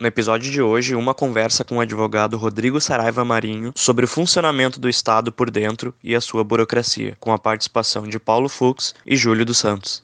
No episódio de hoje, uma conversa com o advogado Rodrigo Saraiva Marinho sobre o funcionamento do Estado por dentro e a sua burocracia, com a participação de Paulo Fux e Júlio dos Santos.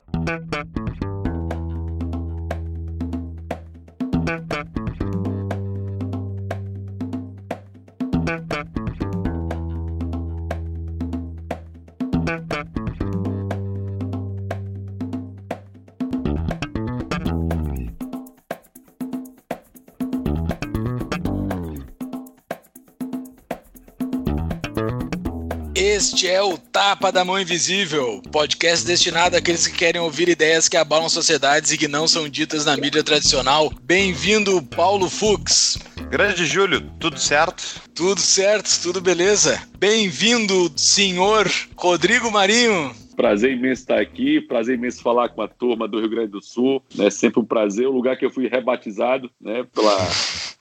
O Tapa da Mão Invisível, podcast destinado àqueles que querem ouvir ideias que abalam sociedades e que não são ditas na mídia tradicional. Bem-vindo, Paulo Fux. Grande Júlio, tudo certo? Tudo certo, tudo beleza. Bem-vindo, senhor Rodrigo Marinho. Prazer imenso estar aqui, prazer imenso falar com a turma do Rio Grande do Sul. É sempre um prazer. O lugar que eu fui rebatizado né, pela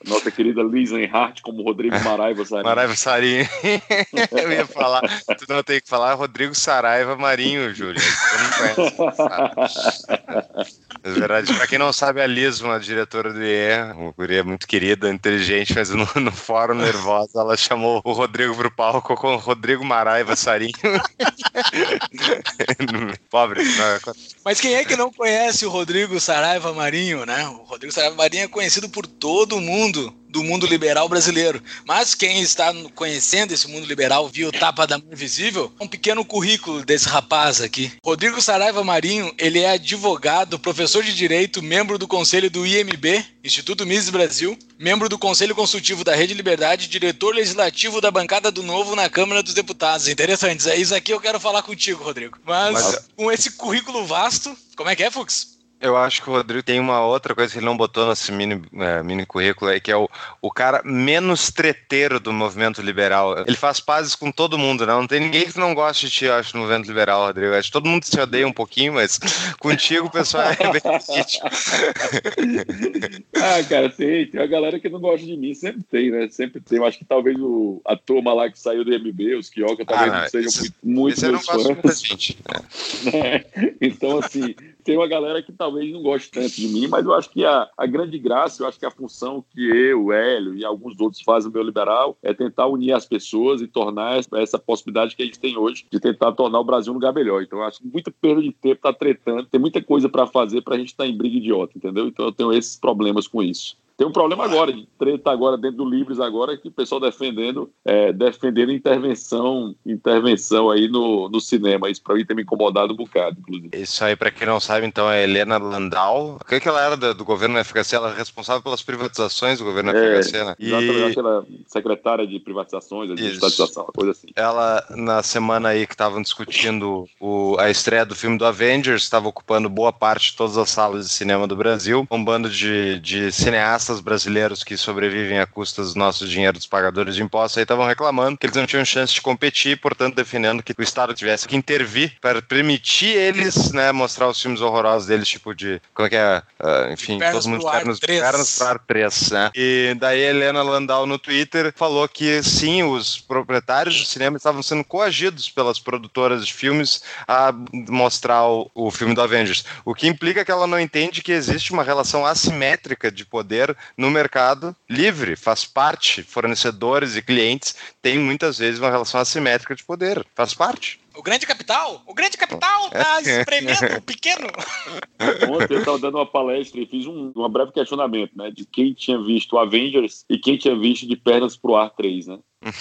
nossa querida Lisa Enhart como Rodrigo Maraiva Sarinho. Maraiva Sarinho. eu ia falar, tu não tem que falar Rodrigo Saraiva Marinho, Júlio. Tu não conhece. Na verdade, para quem não sabe, a Liz, uma diretora do IE, uma guria muito querida, inteligente, mas no, no fórum nervosa ela chamou o Rodrigo pro palco com Rodrigo Maraiva Sarinho. Pobre. Mas quem é que não conhece o Rodrigo Saraiva Marinho, né? O Rodrigo Saraiva Marinho é conhecido por todo mundo do mundo liberal brasileiro. Mas quem está conhecendo esse mundo liberal viu o Tapa da Mão Invisível, um pequeno currículo desse rapaz aqui. Rodrigo Saraiva Marinho, ele é advogado, professor de direito, membro do conselho do IMB, Instituto Mises Brasil, membro do Conselho Consultivo da Rede Liberdade, diretor legislativo da bancada do Novo na Câmara dos Deputados. Interessantes. É isso aqui eu quero falar contigo, Rodrigo. Mas, Mas... com esse currículo vasto, como é que é, Fux? Eu acho que o Rodrigo tem uma outra coisa que ele não botou nesse mini, é, mini currículo aí, que é o, o cara menos treteiro do movimento liberal. Ele faz pazes com todo mundo, né? Não tem ninguém que não goste de ti, eu acho, no movimento liberal, Rodrigo. acho que todo mundo se odeia um pouquinho, mas contigo o pessoal é bem Ah, cara, tem, tem a galera que não gosta de mim, sempre tem, né? Sempre tem. Eu acho que talvez o, a turma lá que saiu do MB, os Kioca, talvez ah, não, não sejam isso, muito, muito isso meus fãs. Gente, né? Então, assim, tem uma galera que talvez não goste tanto de mim, mas eu acho que a, a grande graça, eu acho que a função que eu, Hélio e alguns outros fazem no meu liberal é tentar unir as pessoas e tornar essa possibilidade que a gente tem hoje de tentar tornar o Brasil um lugar melhor. Então, eu acho que muita perda de tempo tá tretando, tem muita coisa para fazer para a gente estar tá em briga idiota, entendeu? Então, eu tenho esses problemas com isso. Tem um problema agora, de treta agora dentro do Livres agora, que o pessoal defendendo, é, defendendo intervenção, intervenção aí no, no cinema. Isso para mim tem me incomodado um bocado, inclusive. Isso aí, para quem não sabe, então, é Helena Landau. O que, é que ela era do, do governo FHC? Ela é responsável pelas privatizações do governo é, FHC, né? E... Exatamente, ela é secretária de privatizações, de estatização, coisa assim. Ela, na semana aí que estavam discutindo o, a estreia do filme do Avengers, estava ocupando boa parte de todas as salas de cinema do Brasil. Um bando de, de cineastas cineastas brasileiros que sobrevivem a custas do nosso dinheiro dos pagadores de impostos aí estavam reclamando que eles não tinham chance de competir, portanto defendendo que o Estado tivesse que intervir para permitir eles, né, mostrar os filmes horrorosos deles, tipo de, como é que é, uh, enfim, todo mundo pernas, pernas para ar 3, né? E daí a Helena Landau no Twitter falou que sim, os proprietários de cinema estavam sendo coagidos pelas produtoras de filmes a mostrar o, o filme do Avengers, o que implica que ela não entende que existe uma relação assimétrica de poder no mercado livre, faz parte. Fornecedores e clientes têm muitas vezes uma relação assimétrica de poder, faz parte. O grande capital? O grande capital tá espremendo o pequeno. Ontem eu estava dando uma palestra e fiz um, um breve questionamento, né? De quem tinha visto Avengers e quem tinha visto de Pernas pro Ar 3, né?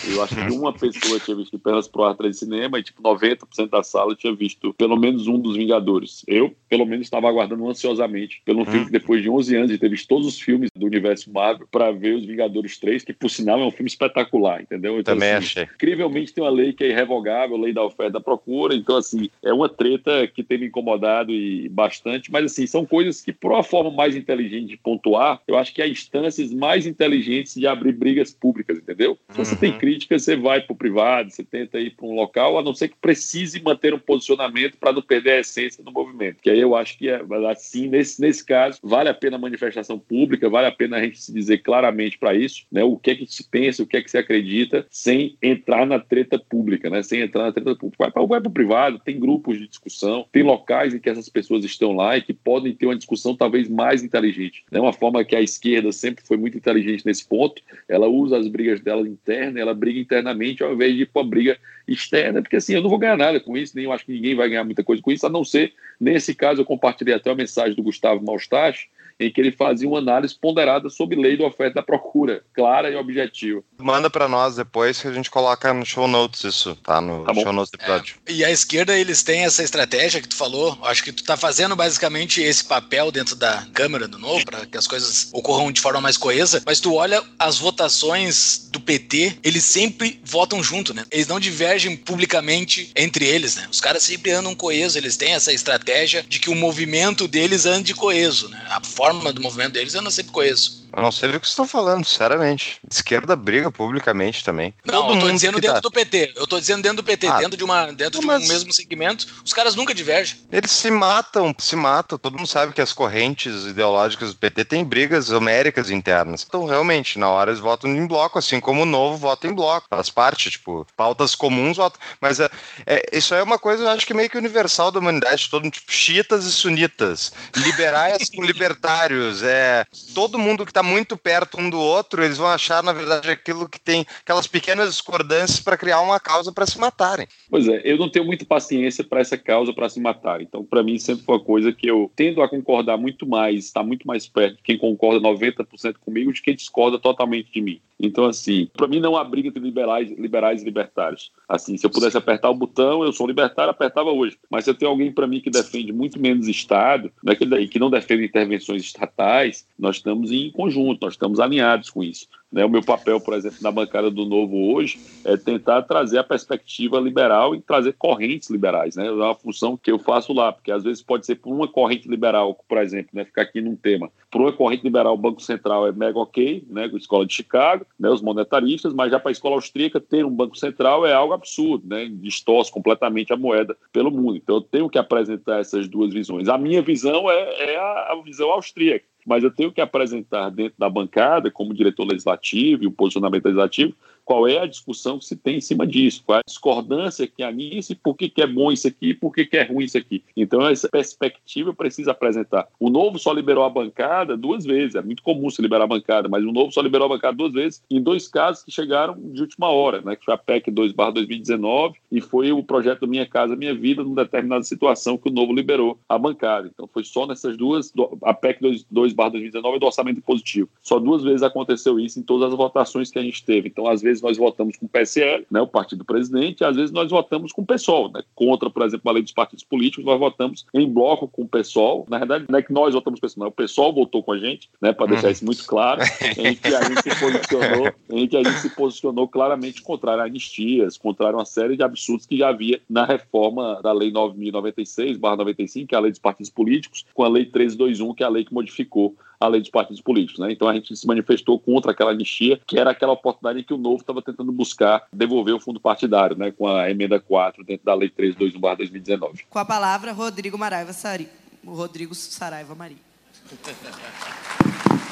Eu acho que uma pessoa tinha visto Pernas pro Ar 3 de cinema e, tipo, 90% da sala tinha visto pelo menos um dos Vingadores. Eu, pelo menos, estava aguardando ansiosamente pelo um filme que, depois de 11 anos de ter visto todos os filmes do universo Marvel, para ver os Vingadores 3, que, por sinal, é um filme espetacular, entendeu? Então, Também assim, achei. Incrivelmente tem uma lei que é irrevogável, a lei da oferta da procura. Então, assim, é uma treta que tem me incomodado e bastante, mas, assim, são coisas que, por uma forma mais inteligente de pontuar, eu acho que há instâncias mais inteligentes de abrir brigas públicas, entendeu? Então, você tem crítica, você vai para o privado, você tenta ir para um local, a não ser que precise manter um posicionamento para não perder a essência do movimento. Que aí eu acho que, é, assim, nesse, nesse caso, vale a pena a manifestação pública, vale a pena a gente se dizer claramente para isso, né? O que é que se pensa, o que é que se acredita, sem entrar na treta pública, né? Sem entrar na treta pública. Vai para o privado, tem grupos de discussão, tem locais em que essas pessoas estão lá e que podem ter uma discussão talvez mais inteligente. É né? uma forma que a esquerda sempre foi muito inteligente nesse ponto. Ela usa as brigas dela internas, ela briga internamente ao invés de ir para uma briga externa, porque assim, eu não vou ganhar nada com isso, nem eu acho que ninguém vai ganhar muita coisa com isso, a não ser, nesse caso, eu compartilhei até a mensagem do Gustavo Malstache, em que ele fazia uma análise ponderada sobre lei da oferta e da procura, clara e objetiva. Manda para nós depois que a gente coloca no show notes isso, tá? No tá show notes do episódio. É, e a esquerda, eles têm essa estratégia que tu falou, acho que tu tá fazendo basicamente esse papel dentro da Câmara do Novo, para que as coisas ocorram de forma mais coesa, mas tu olha as votações do PT, eles sempre votam junto, né? Eles não divergem publicamente entre eles, né? Os caras sempre andam coeso, eles têm essa estratégia de que o movimento deles ande coeso, né? A forma do movimento deles anda sempre coeso. Eu não sei o que vocês estão falando, sinceramente. esquerda briga publicamente também. Não, Todo eu tô dizendo dentro tá... do PT. Eu tô dizendo dentro do PT, ah, dentro de, uma, dentro de um mesmo segmento, os caras nunca divergem. Eles se matam, se matam. Todo mundo sabe que as correntes ideológicas do PT têm brigas homéricas internas. Então, realmente, na hora eles votam em bloco, assim como o novo vota em bloco. Faz parte, tipo, pautas comuns votam. Mas é, é, isso é uma coisa, eu acho que meio que universal da humanidade, todo tipo, chiitas e sunitas, liberais com libertários, é todo mundo que tá muito perto um do outro, eles vão achar, na verdade, aquilo que tem aquelas pequenas discordâncias para criar uma causa para se matarem. Pois é, eu não tenho muita paciência para essa causa para se matar. Então, para mim, sempre foi uma coisa que eu tendo a concordar muito mais, estar muito mais perto de quem concorda 90% comigo de quem discorda totalmente de mim. Então, assim, para mim não há briga entre liberais, liberais e libertários. Assim, se eu pudesse apertar o botão, eu sou libertário, apertava hoje. Mas se eu tenho alguém para mim que defende muito menos Estado, né, que, que não defende intervenções estatais, nós estamos em conjunto, nós estamos alinhados com isso. Né? O meu papel, por exemplo, na bancada do Novo hoje é tentar trazer a perspectiva liberal e trazer correntes liberais. Né? É uma função que eu faço lá, porque às vezes pode ser por uma corrente liberal, por exemplo, né? ficar aqui num tema. Por uma corrente liberal, o Banco Central é mega ok, né? a escola de Chicago, né? os monetaristas, mas já para a escola austríaca ter um Banco Central é algo absurdo, né? distorce completamente a moeda pelo mundo. Então eu tenho que apresentar essas duas visões. A minha visão é, é a, visão austríaca mas eu tenho que apresentar dentro da bancada, como diretor legislativo e o posicionamento legislativo, qual é a discussão que se tem em cima disso, qual é a discordância que há nisso e por que, que é bom isso aqui e por que, que é ruim isso aqui. Então, essa perspectiva precisa apresentar. O Novo só liberou a bancada duas vezes, é muito comum se liberar a bancada, mas o Novo só liberou a bancada duas vezes, em dois casos que chegaram de última hora, né, que foi a PEC 2-2019 e foi o projeto Minha Casa Minha Vida, numa determinada situação que o Novo liberou a bancada. Então, foi só nessas duas, a PEC 2-2019 do orçamento positivo. Só duas vezes aconteceu isso em todas as votações que a gente teve. Então, às vezes, vezes nós votamos com o PSL, né, o partido do presidente, e às vezes nós votamos com o PSOL, né, contra, por exemplo, a lei dos partidos políticos, nós votamos em bloco com o PSOL. Na verdade, não é que nós votamos com o PSOL, o PSOL votou com a gente, né, para deixar isso muito claro, em que a gente se posicionou, em que a gente se posicionou claramente contrário a anistias, contrário a uma série de absurdos que já havia na reforma da lei 9096/95, que é a lei dos partidos políticos, com a lei 1321, que é a lei que modificou a lei dos partidos políticos. Né? Então a gente se manifestou contra aquela anistia, que era aquela oportunidade em que o Novo estava tentando buscar devolver o fundo partidário, né? com a emenda 4 dentro da lei 321-2019. Com a palavra, Rodrigo Maraiva Sari. Rodrigo Saraiva Maria.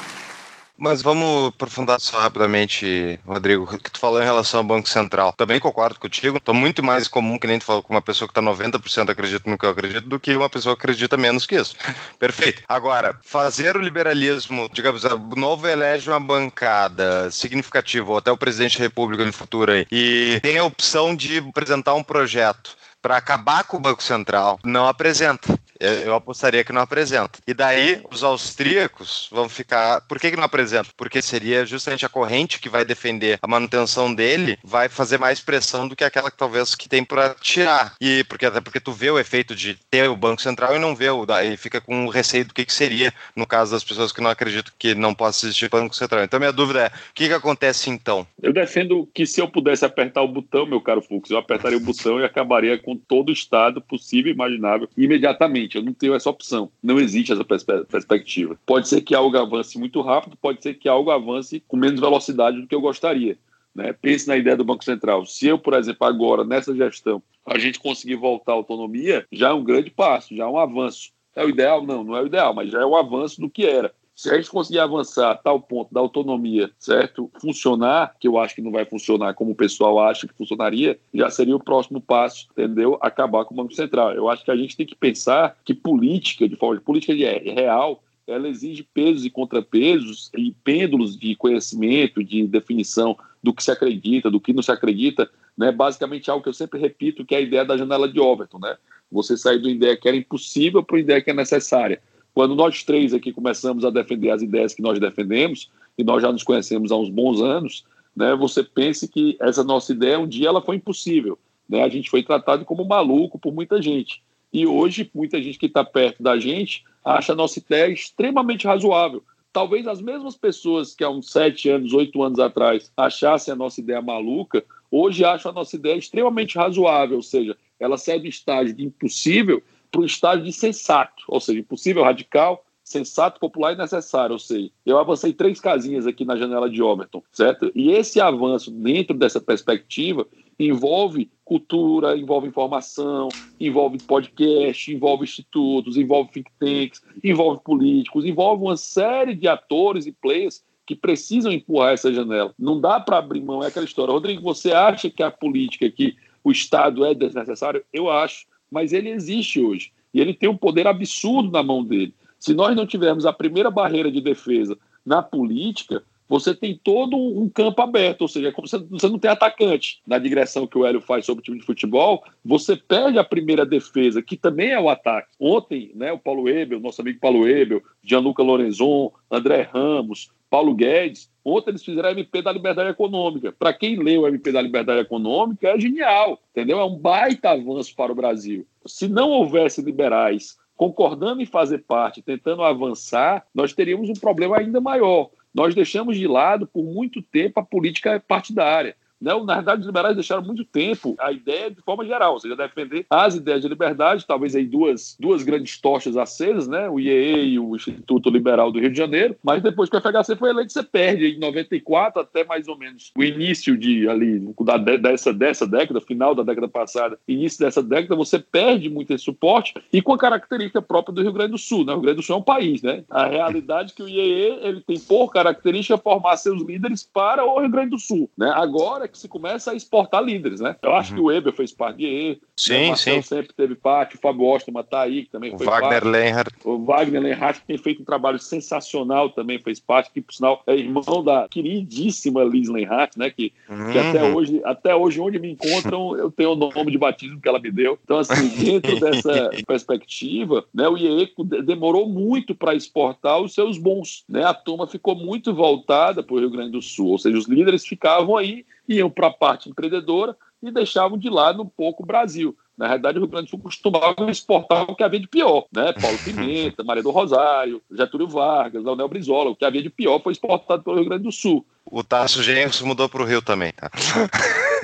Mas vamos aprofundar só rapidamente, Rodrigo, o que tu falou em relação ao Banco Central. Também concordo contigo. Estou muito mais comum, que nem tu falou, com uma pessoa que está 90% acredita no que eu acredito, do que uma pessoa que acredita menos que isso. Perfeito. Agora, fazer o liberalismo, digamos, o novo elege uma bancada significativa, ou até o presidente da República no futuro aí, e tem a opção de apresentar um projeto para acabar com o Banco Central, não apresenta. Eu apostaria que não apresenta. E daí, os austríacos vão ficar. Por que, que não apresenta? Porque seria justamente a corrente que vai defender a manutenção dele, vai fazer mais pressão do que aquela que talvez que tem para tirar. E porque até porque tu vê o efeito de ter o Banco Central e não vê o. E fica com receio do que, que seria no caso das pessoas que não acreditam que não possa existir Banco Central. Então, minha dúvida é: o que, que acontece então? Eu defendo que se eu pudesse apertar o botão, meu caro Fux, eu apertaria o botão e acabaria com todo o Estado possível e imaginável imediatamente eu não tenho essa opção. Não existe essa perspe perspectiva. Pode ser que algo avance muito rápido, pode ser que algo avance com menos velocidade do que eu gostaria. Né? Pense na ideia do Banco Central. Se eu, por exemplo, agora, nessa gestão, a gente conseguir voltar à autonomia, já é um grande passo, já é um avanço. É o ideal? Não, não é o ideal, mas já é um avanço do que era. Se a gente conseguir avançar a tal ponto da autonomia, certo? Funcionar, que eu acho que não vai funcionar como o pessoal acha que funcionaria, já seria o próximo passo, entendeu? Acabar com o Banco Central. Eu acho que a gente tem que pensar que política, de forma de política de real, ela exige pesos e contrapesos e pêndulos de conhecimento, de definição do que se acredita, do que não se acredita, né? Basicamente algo que eu sempre repito, que é a ideia da janela de Overton, né? Você sair de uma ideia que era impossível para uma ideia que é necessária. Quando nós três aqui começamos a defender as ideias que nós defendemos, e nós já nos conhecemos há uns bons anos, né, você pense que essa nossa ideia, um dia ela foi impossível. Né? A gente foi tratado como maluco por muita gente. E hoje, muita gente que está perto da gente acha a nossa ideia extremamente razoável. Talvez as mesmas pessoas que há uns sete anos, oito anos atrás achassem a nossa ideia maluca, hoje acham a nossa ideia extremamente razoável, ou seja, ela sai do estágio de impossível para o estágio de sensato, ou seja, impossível, radical, sensato, popular e necessário. Ou seja, eu avancei três casinhas aqui na janela de Overton, certo? E esse avanço dentro dessa perspectiva envolve cultura, envolve informação, envolve podcast, envolve institutos, envolve think tanks, envolve políticos, envolve uma série de atores e players que precisam empurrar essa janela. Não dá para abrir mão, é aquela história. Rodrigo, você acha que a política, que o Estado é desnecessário? Eu acho mas ele existe hoje. E ele tem um poder absurdo na mão dele. Se nós não tivermos a primeira barreira de defesa na política, você tem todo um campo aberto, ou seja, é como você não tem atacante. Na digressão que o Hélio faz sobre o time de futebol, você perde a primeira defesa, que também é o ataque. Ontem, né, o Paulo Ebel, nosso amigo Paulo Ebel, Gianluca Lorenzon, André Ramos, Paulo Guedes, Ontem eles fizeram a MP da Liberdade Econômica. Para quem leu o MP da Liberdade Econômica, é genial, entendeu? É um baita avanço para o Brasil. Se não houvesse liberais concordando em fazer parte, tentando avançar, nós teríamos um problema ainda maior. Nós deixamos de lado por muito tempo a política partidária. Né? Na verdade, os liberais deixaram muito tempo a ideia de forma geral, ou seja, defender as ideias de liberdade, talvez aí duas, duas grandes tochas acesas, né? o IEE e o Instituto Liberal do Rio de Janeiro, mas depois que o FHC foi eleito, você perde em 94 até mais ou menos o início de ali, da, dessa, dessa década, final da década passada, início dessa década, você perde muito esse suporte e com a característica própria do Rio Grande do Sul. Né? O Rio Grande do Sul é um país, né? A realidade é que o IEE ele tem por característica formar seus líderes para o Rio Grande do Sul. Né? Agora que se começa a exportar líderes, né? Eu acho uhum. que o Weber fez parte de sim, né? sim. sempre teve parte, o Fábio Ostman tá aí, que também o foi Wagner parte. Lenhardt. O Wagner Lenhardt, que tem feito um trabalho sensacional, também fez parte, que, por sinal, é irmão da queridíssima Liz Lenhardt, né? Que, uhum. que até, hoje, até hoje, onde me encontram, eu tenho o nome de batismo que ela me deu. Então, assim, dentro dessa perspectiva, né, o IECO demorou muito para exportar os seus bons. Né? A turma ficou muito voltada para o Rio Grande do Sul, ou seja, os líderes ficavam aí iam para a parte empreendedora e deixavam de lado um pouco o Brasil. Na realidade, o Rio Grande do Sul costumava exportar o que havia de pior, né? Paulo Pimenta, Maria do Rosário, Getúlio Vargas, Leonel Brizola. O que havia de pior foi exportado pelo Rio Grande do Sul. O Tasso Genros mudou para o Rio também, tá?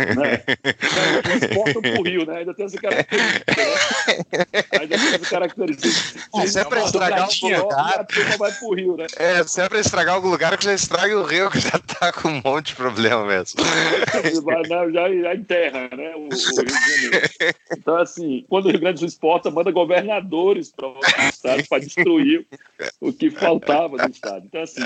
Né? Não, exportam para o Rio, né? Ainda tem essa característica. Né? Ainda tem essa característica. Se é para estragar algum lugar. vai pro Rio, né? É, se é para estragar algum lugar, que já estrague o Rio, que já tá com um monte de problema mesmo. já, já enterra, né? O, o Rio de Janeiro. Então, assim, quando o Rio Grande do Sul exporta, manda governadores para o estado para destruir o que faltava no estado. Então, assim,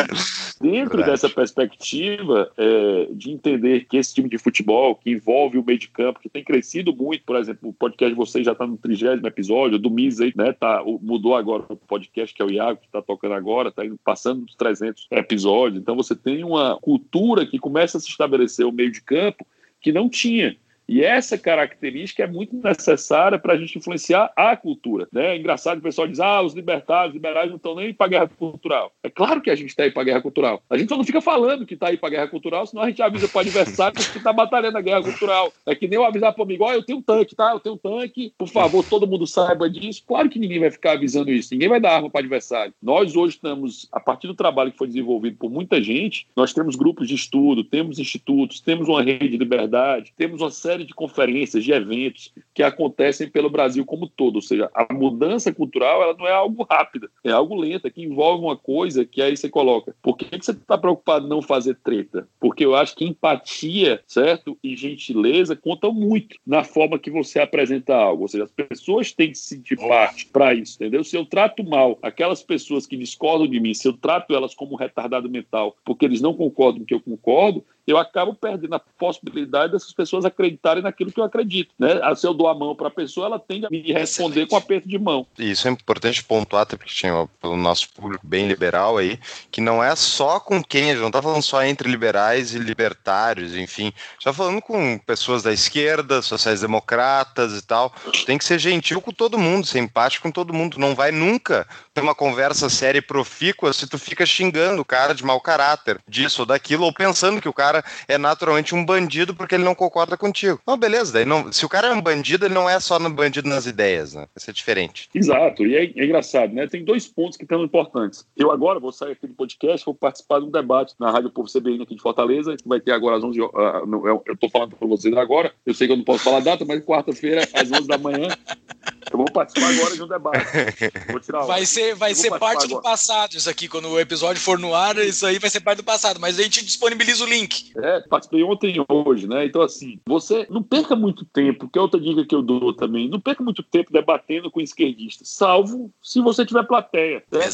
dentro Verdade. dessa perspectiva é, de entender que esse time de futebol, que envolve o meio de campo, que tem crescido muito, por exemplo, o podcast de vocês já está no trigésimo episódio, do Miz aí, né, tá, mudou agora o podcast, que é o Iago, que está tocando agora, está passando dos 300 episódios, então você tem uma cultura que começa a se estabelecer o meio de campo que não tinha. E essa característica é muito necessária para a gente influenciar a cultura. Né? É engraçado o pessoal diz: ah, os libertários, os liberais não estão nem para a guerra cultural. É claro que a gente está aí para a guerra cultural. A gente só não fica falando que está aí para a guerra cultural, senão a gente avisa para o adversário que está batalhando a guerra cultural. É que nem eu avisar para o amigo: oh, eu tenho um tanque, tá? Eu tenho um tanque, por favor, todo mundo saiba disso. Claro que ninguém vai ficar avisando isso, ninguém vai dar arma para o adversário. Nós hoje estamos, a partir do trabalho que foi desenvolvido por muita gente, nós temos grupos de estudo, temos institutos, temos uma rede de liberdade, temos uma série série de conferências, de eventos que acontecem pelo Brasil como todo. Ou seja, a mudança cultural ela não é algo rápida, é algo lenta, que envolve uma coisa que aí você coloca. Por que, que você está preocupado em não fazer treta? Porque eu acho que empatia, certo? E gentileza contam muito na forma que você apresenta algo. Ou seja, as pessoas têm que se sentir parte para isso, entendeu? Se eu trato mal aquelas pessoas que discordam de mim, se eu trato elas como retardado mental porque eles não concordam com o que eu concordo, eu acabo perdendo a possibilidade dessas pessoas acreditarem naquilo que eu acredito. Né? Se eu dou a mão para a pessoa, ela tende a me responder Excelente. com aperto de mão. Isso é importante pontuar, até porque tinha o nosso público bem liberal aí, que não é só com quem, a gente não está falando só entre liberais e libertários, enfim, está falando com pessoas da esquerda, sociais-democratas e tal. Tem que ser gentil com todo mundo, ser empático com todo mundo. Não vai nunca ter uma conversa séria e profícua se tu fica xingando o cara de mau caráter, disso ou daquilo, ou pensando que o cara cara é naturalmente um bandido porque ele não concorda contigo. Não, beleza, daí não, se o cara é um bandido, ele não é só um bandido nas ideias, né? Vai ser diferente. Exato, e é, é engraçado, né? Tem dois pontos que são importantes. Eu agora vou sair aqui do podcast, vou participar de um debate na Rádio Povo CBN aqui de Fortaleza, que vai ter agora às 11 uh, Eu estou falando para vocês agora, eu sei que eu não posso falar a data, mas quarta-feira, às 11 da manhã, eu vou participar agora de um debate. Vou tirar vai ser, vai ser parte agora. do passado isso aqui. Quando o episódio for no ar, isso aí vai ser parte do passado. Mas a gente disponibiliza o link. É, participei ontem e hoje, né? Então, assim, você não perca muito tempo, que é outra dica que eu dou também, não perca muito tempo debatendo com esquerdistas, salvo se você tiver plateia. Né?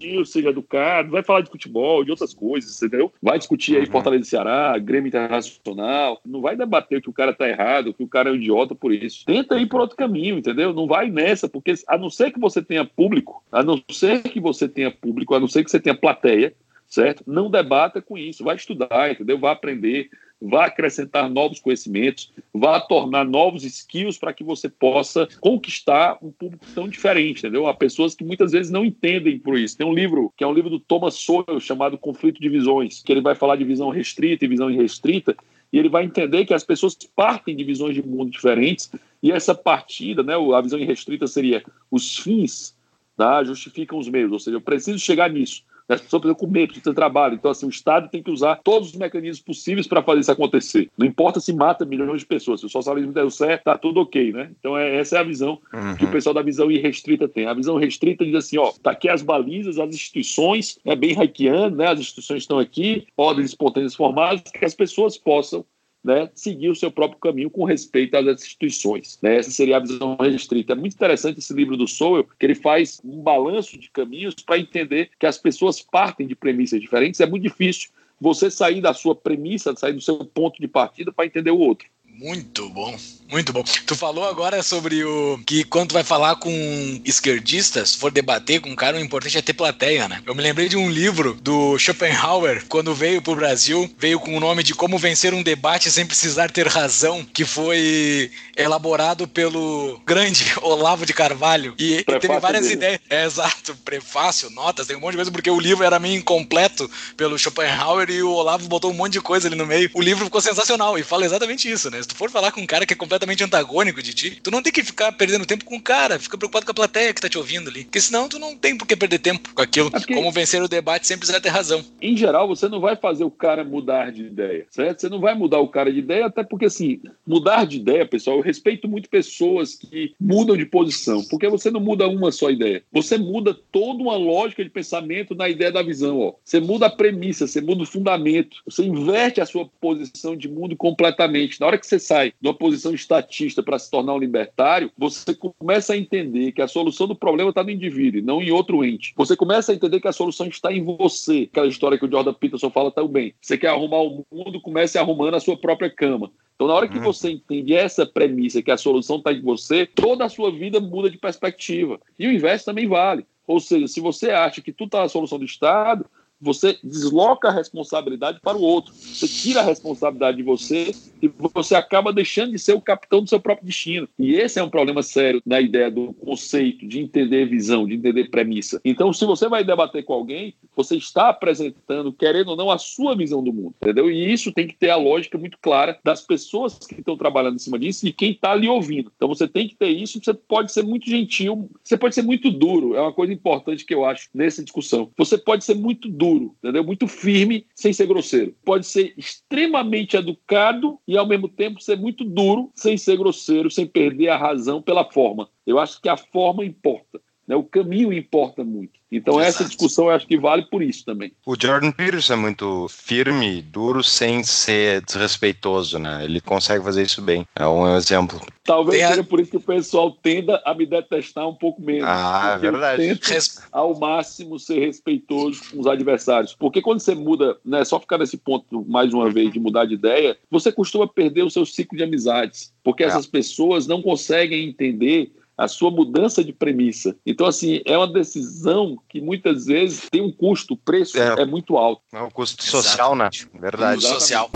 Exato seja educado, vai falar de futebol, de outras coisas, entendeu? Vai discutir aí uhum. Fortaleza e Ceará, Grêmio Internacional, não vai debater que o cara tá errado, que o cara é um idiota por isso. Tenta ir por outro caminho, entendeu? Não vai nessa, porque a não ser que você tenha público, a não ser que você tenha público, a não ser que você tenha plateia, certo? Não debata com isso, vai estudar, entendeu? Vai aprender, vai acrescentar novos conhecimentos, vai tornar novos skills para que você possa conquistar um público tão diferente, entendeu? Há pessoas que muitas vezes não entendem por isso. Tem um livro que é um livro do Thomas Sowell chamado Conflito de Visões, que ele vai falar de visão restrita e visão irrestrita, e ele vai entender que as pessoas partem de visões de mundo diferentes e essa partida, né, a visão irrestrita seria os fins tá, justificam os meios, ou seja, eu preciso chegar nisso. As pessoas precisam comer, precisam ter trabalho. Então, assim, o Estado tem que usar todos os mecanismos possíveis para fazer isso acontecer. Não importa se mata milhões de pessoas. Se o socialismo der certo, tá tudo ok, né? Então, é, essa é a visão uhum. que o pessoal da visão irrestrita tem. A visão restrita diz assim, ó, tá aqui as balizas, as instituições, é bem hackeando, né? As instituições estão aqui, ordens espontâneas formadas, que as pessoas possam né, seguir o seu próprio caminho com respeito às instituições. Né? Essa seria a visão restrita. É muito interessante esse livro do Sowell, que ele faz um balanço de caminhos para entender que as pessoas partem de premissas diferentes. É muito difícil você sair da sua premissa, sair do seu ponto de partida para entender o outro. Muito bom, muito bom. Tu falou agora sobre o que quando tu vai falar com esquerdistas, for debater com um cara, o importante é ter plateia, né? Eu me lembrei de um livro do Schopenhauer, quando veio pro Brasil, veio com o nome de Como Vencer um Debate Sem Precisar Ter Razão, que foi elaborado pelo grande Olavo de Carvalho. E, e teve várias dele. ideias. É, exato, prefácio, notas, tem um monte de coisa, porque o livro era meio incompleto pelo Schopenhauer e o Olavo botou um monte de coisa ali no meio. O livro ficou sensacional e fala exatamente isso, né? Se tu for falar com um cara que é completamente antagônico de ti, tu não tem que ficar perdendo tempo com o cara, fica preocupado com a plateia que tá te ouvindo ali. Porque senão tu não tem por que perder tempo com aquilo. É Como vencer o debate sempre precisa ter razão. Em geral, você não vai fazer o cara mudar de ideia, certo? Você não vai mudar o cara de ideia, até porque assim, mudar de ideia, pessoal, eu respeito muito pessoas que mudam de posição, porque você não muda uma só ideia. Você muda toda uma lógica de pensamento na ideia da visão, ó. Você muda a premissa, você muda o fundamento, você inverte a sua posição de mundo completamente. Na hora que você você sai de uma posição estatista para se tornar um libertário, você começa a entender que a solução do problema está no indivíduo, não em outro ente. Você começa a entender que a solução está em você. Aquela história que o Jordan Peterson fala tão bem. Você quer arrumar o mundo, comece arrumando a sua própria cama. Então, na hora que uhum. você entende essa premissa, que a solução está em você, toda a sua vida muda de perspectiva. E o inverso também vale. Ou seja, se você acha que tudo está na solução do Estado, você desloca a responsabilidade para o outro. Você tira a responsabilidade de você e você acaba deixando de ser o capitão do seu próprio destino. E esse é um problema sério na ideia do conceito, de entender visão, de entender premissa. Então, se você vai debater com alguém, você está apresentando, querendo ou não, a sua visão do mundo, entendeu? E isso tem que ter a lógica muito clara das pessoas que estão trabalhando em cima disso e quem está ali ouvindo. Então, você tem que ter isso. Você pode ser muito gentil, você pode ser muito duro. É uma coisa importante que eu acho nessa discussão. Você pode ser muito duro duro, entendeu? Muito firme, sem ser grosseiro. Pode ser extremamente educado e, ao mesmo tempo, ser muito duro, sem ser grosseiro, sem perder a razão pela forma. Eu acho que a forma importa. Né? O caminho importa muito. Então, Exato. essa discussão eu acho que vale por isso também. O Jordan Peterson é muito firme, duro, sem ser desrespeitoso, né? Ele consegue fazer isso bem. É um exemplo. Talvez seja por isso que o pessoal tenda a me detestar um pouco menos. Ah, é verdade. ao máximo ser respeitoso com os adversários. Porque quando você muda, né, só ficar nesse ponto mais uma vez de mudar de ideia, você costuma perder o seu ciclo de amizades. Porque é. essas pessoas não conseguem entender a sua mudança de premissa. Então, assim, é uma decisão que muitas vezes tem um custo, o preço é, é muito alto. É um custo social, né? Verdade. Social.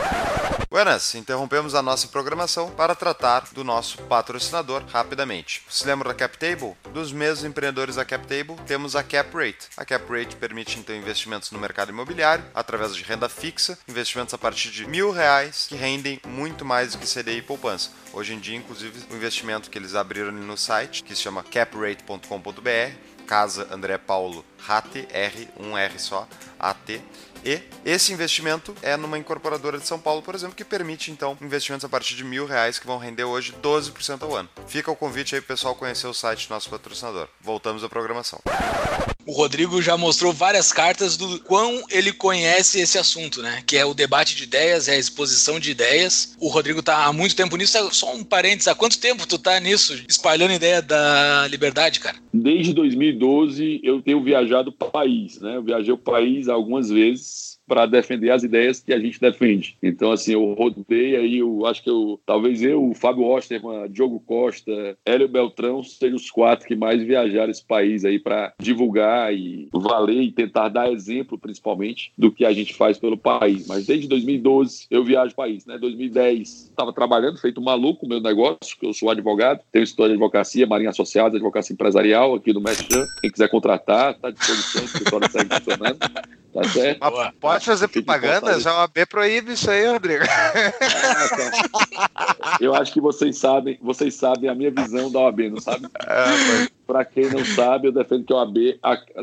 Buenas, interrompemos a nossa programação para tratar do nosso patrocinador rapidamente. Se lembra da CapTable? Dos mesmos empreendedores da CapTable, temos a CapRate. A CapRate permite então investimentos no mercado imobiliário através de renda fixa, investimentos a partir de mil reais que rendem muito mais do que CDI e poupança. Hoje em dia, inclusive, o investimento que eles abriram no site, que se chama caprate.com.br, Casa André Paulo RAT, R, um R só, AT, e esse investimento é numa incorporadora de São Paulo, por exemplo, que permite então investimentos a partir de mil reais que vão render hoje 12% ao ano. Fica o convite aí, pessoal, conhecer o site do nosso patrocinador. Voltamos à programação. O Rodrigo já mostrou várias cartas do quão ele conhece esse assunto, né? Que é o debate de ideias, é a exposição de ideias. O Rodrigo tá há muito tempo nisso. Só um parênteses, há quanto tempo tu tá nisso, espalhando ideia da liberdade, cara? Desde 2012 eu tenho viajado o país, né? Eu viajei o país algumas vezes para defender as ideias que a gente defende. Então, assim, eu rodei aí, eu acho que eu, talvez eu, o Fábio Osterman, Diogo Costa, Hélio Beltrão sejam os quatro que mais viajaram esse país aí para divulgar e valer e tentar dar exemplo, principalmente, do que a gente faz pelo país. Mas desde 2012 eu viajo o país, né? 2010 estava trabalhando, feito maluco o meu negócio, que eu sou advogado, tenho história de advocacia, Marinha Associada, advocacia empresarial aqui no Mestre Quem quiser contratar, está à disposição, o escritório segue funcionando. Tá certo? pode fazer propaganda? Já o AB proíbe isso aí, Rodrigo. Eu acho que vocês sabem, vocês sabem a minha visão da OAB, não sabe? É, Para quem não sabe, eu defendo que a OAB,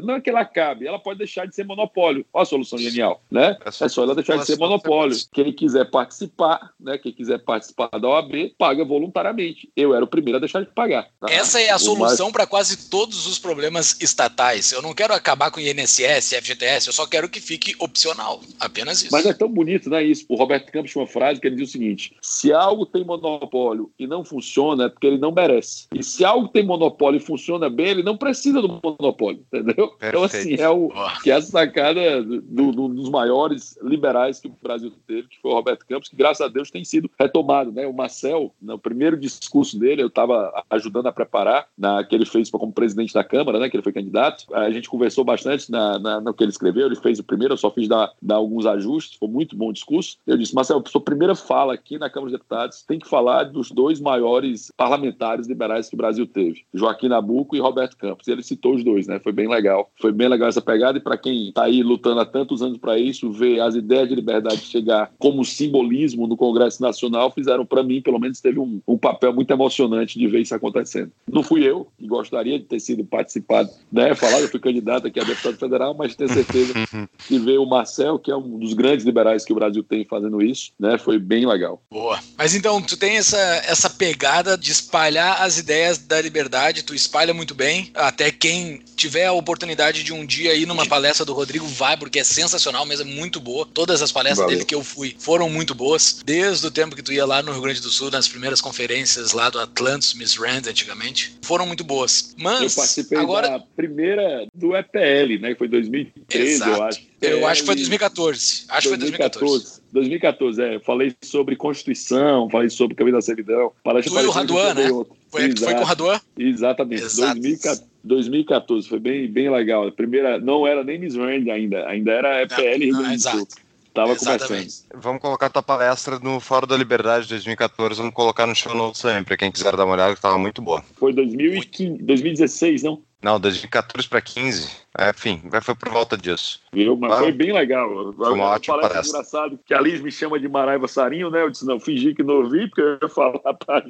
não é que ela acabe, ela pode deixar de ser monopólio. Olha a solução genial, né? É só ela deixar de ser monopólio. Quem quiser participar, né? Quem quiser participar da OAB, paga voluntariamente. Eu era o primeiro a deixar de pagar. Tá? Essa é a solução para quase todos os problemas estatais. Eu não quero acabar com o INSS, FGTS, eu só quero que fique opcional. Apenas isso. Mas é tão bonito, né? Isso. O Roberto Campos tinha uma frase que ele diz o seguinte: se algo tem monopólio e não funciona, é porque ele não merece. E se algo tem monopólio e funciona bem, ele não precisa do monopólio, entendeu? Perfeito. Então, assim, é o que é a sacada do, do, dos maiores liberais que o Brasil teve, que foi o Roberto Campos, que graças a Deus tem sido retomado, né? O Marcel, no primeiro discurso dele, eu estava ajudando a preparar, na, que ele fez como presidente da Câmara, né? Que ele foi candidato. A gente conversou bastante na, na, no que ele escreveu, ele fez o primeiro, eu só fiz dar, dar alguns ajustes, foi muito bom o discurso. Eu disse, Marcel, sua primeira fala aqui na Câmara dos Deputados tem que falar dos dois maiores parlamentares liberais que o Brasil teve, Joaquim Nabuco e Roberto Campos. E ele citou os dois, né? Foi bem legal. Foi bem legal essa pegada e para quem está aí lutando há tantos anos para isso, ver as ideias de liberdade chegar como simbolismo no Congresso Nacional fizeram para mim, pelo menos, teve um, um, papel muito emocionante de ver isso acontecendo. Não fui eu, que gostaria de ter sido participado, né? Falar, eu fui candidato aqui a deputado federal, mas tenho certeza que ver o Marcel, que é um dos grandes liberais que o Brasil tem fazendo isso, né? Foi bem legal. Boa. Mas então, tu tem essa, essa pegada de espalhar as ideias da liberdade, tu espalha muito bem. Até quem tiver a oportunidade de um dia ir numa palestra do Rodrigo, vai, porque é sensacional mesmo, é muito boa. Todas as palestras Valeu. dele que eu fui foram muito boas. Desde o tempo que tu ia lá no Rio Grande do Sul, nas primeiras conferências lá do Atlantis, Miss Rand, antigamente, foram muito boas. Mas. Eu participei agora... da primeira do EPL, né? Que foi 2013, Exato. eu acho. Eu acho que foi 2014. Acho 2014. que foi 2014. 2014, é. Eu falei sobre Constituição, falei sobre caminho da servidão. Palestra tu e o Raduan, né? Foi, foi com o Raduan? Exatamente. Exato. 2014, 2014, foi bem, bem legal. A primeira, não era nem Miss Rand ainda, ainda era EPL Rio Grande do Sul. Tava conversando. Vamos colocar tua palestra no Fórum da Liberdade 2014, vamos colocar no show notes também, pra quem quiser dar uma olhada, que tava muito boa. Foi 2015, 2016, não? Não, 2014 para 15. É, enfim, foi por volta disso. Viu? Mas foi bem legal. Foi uma ótima palestra. engraçado que a Liz me chama de Maraiva Sarinho, né? Eu disse, não, fingi que não ouvi, porque eu ia falar pra,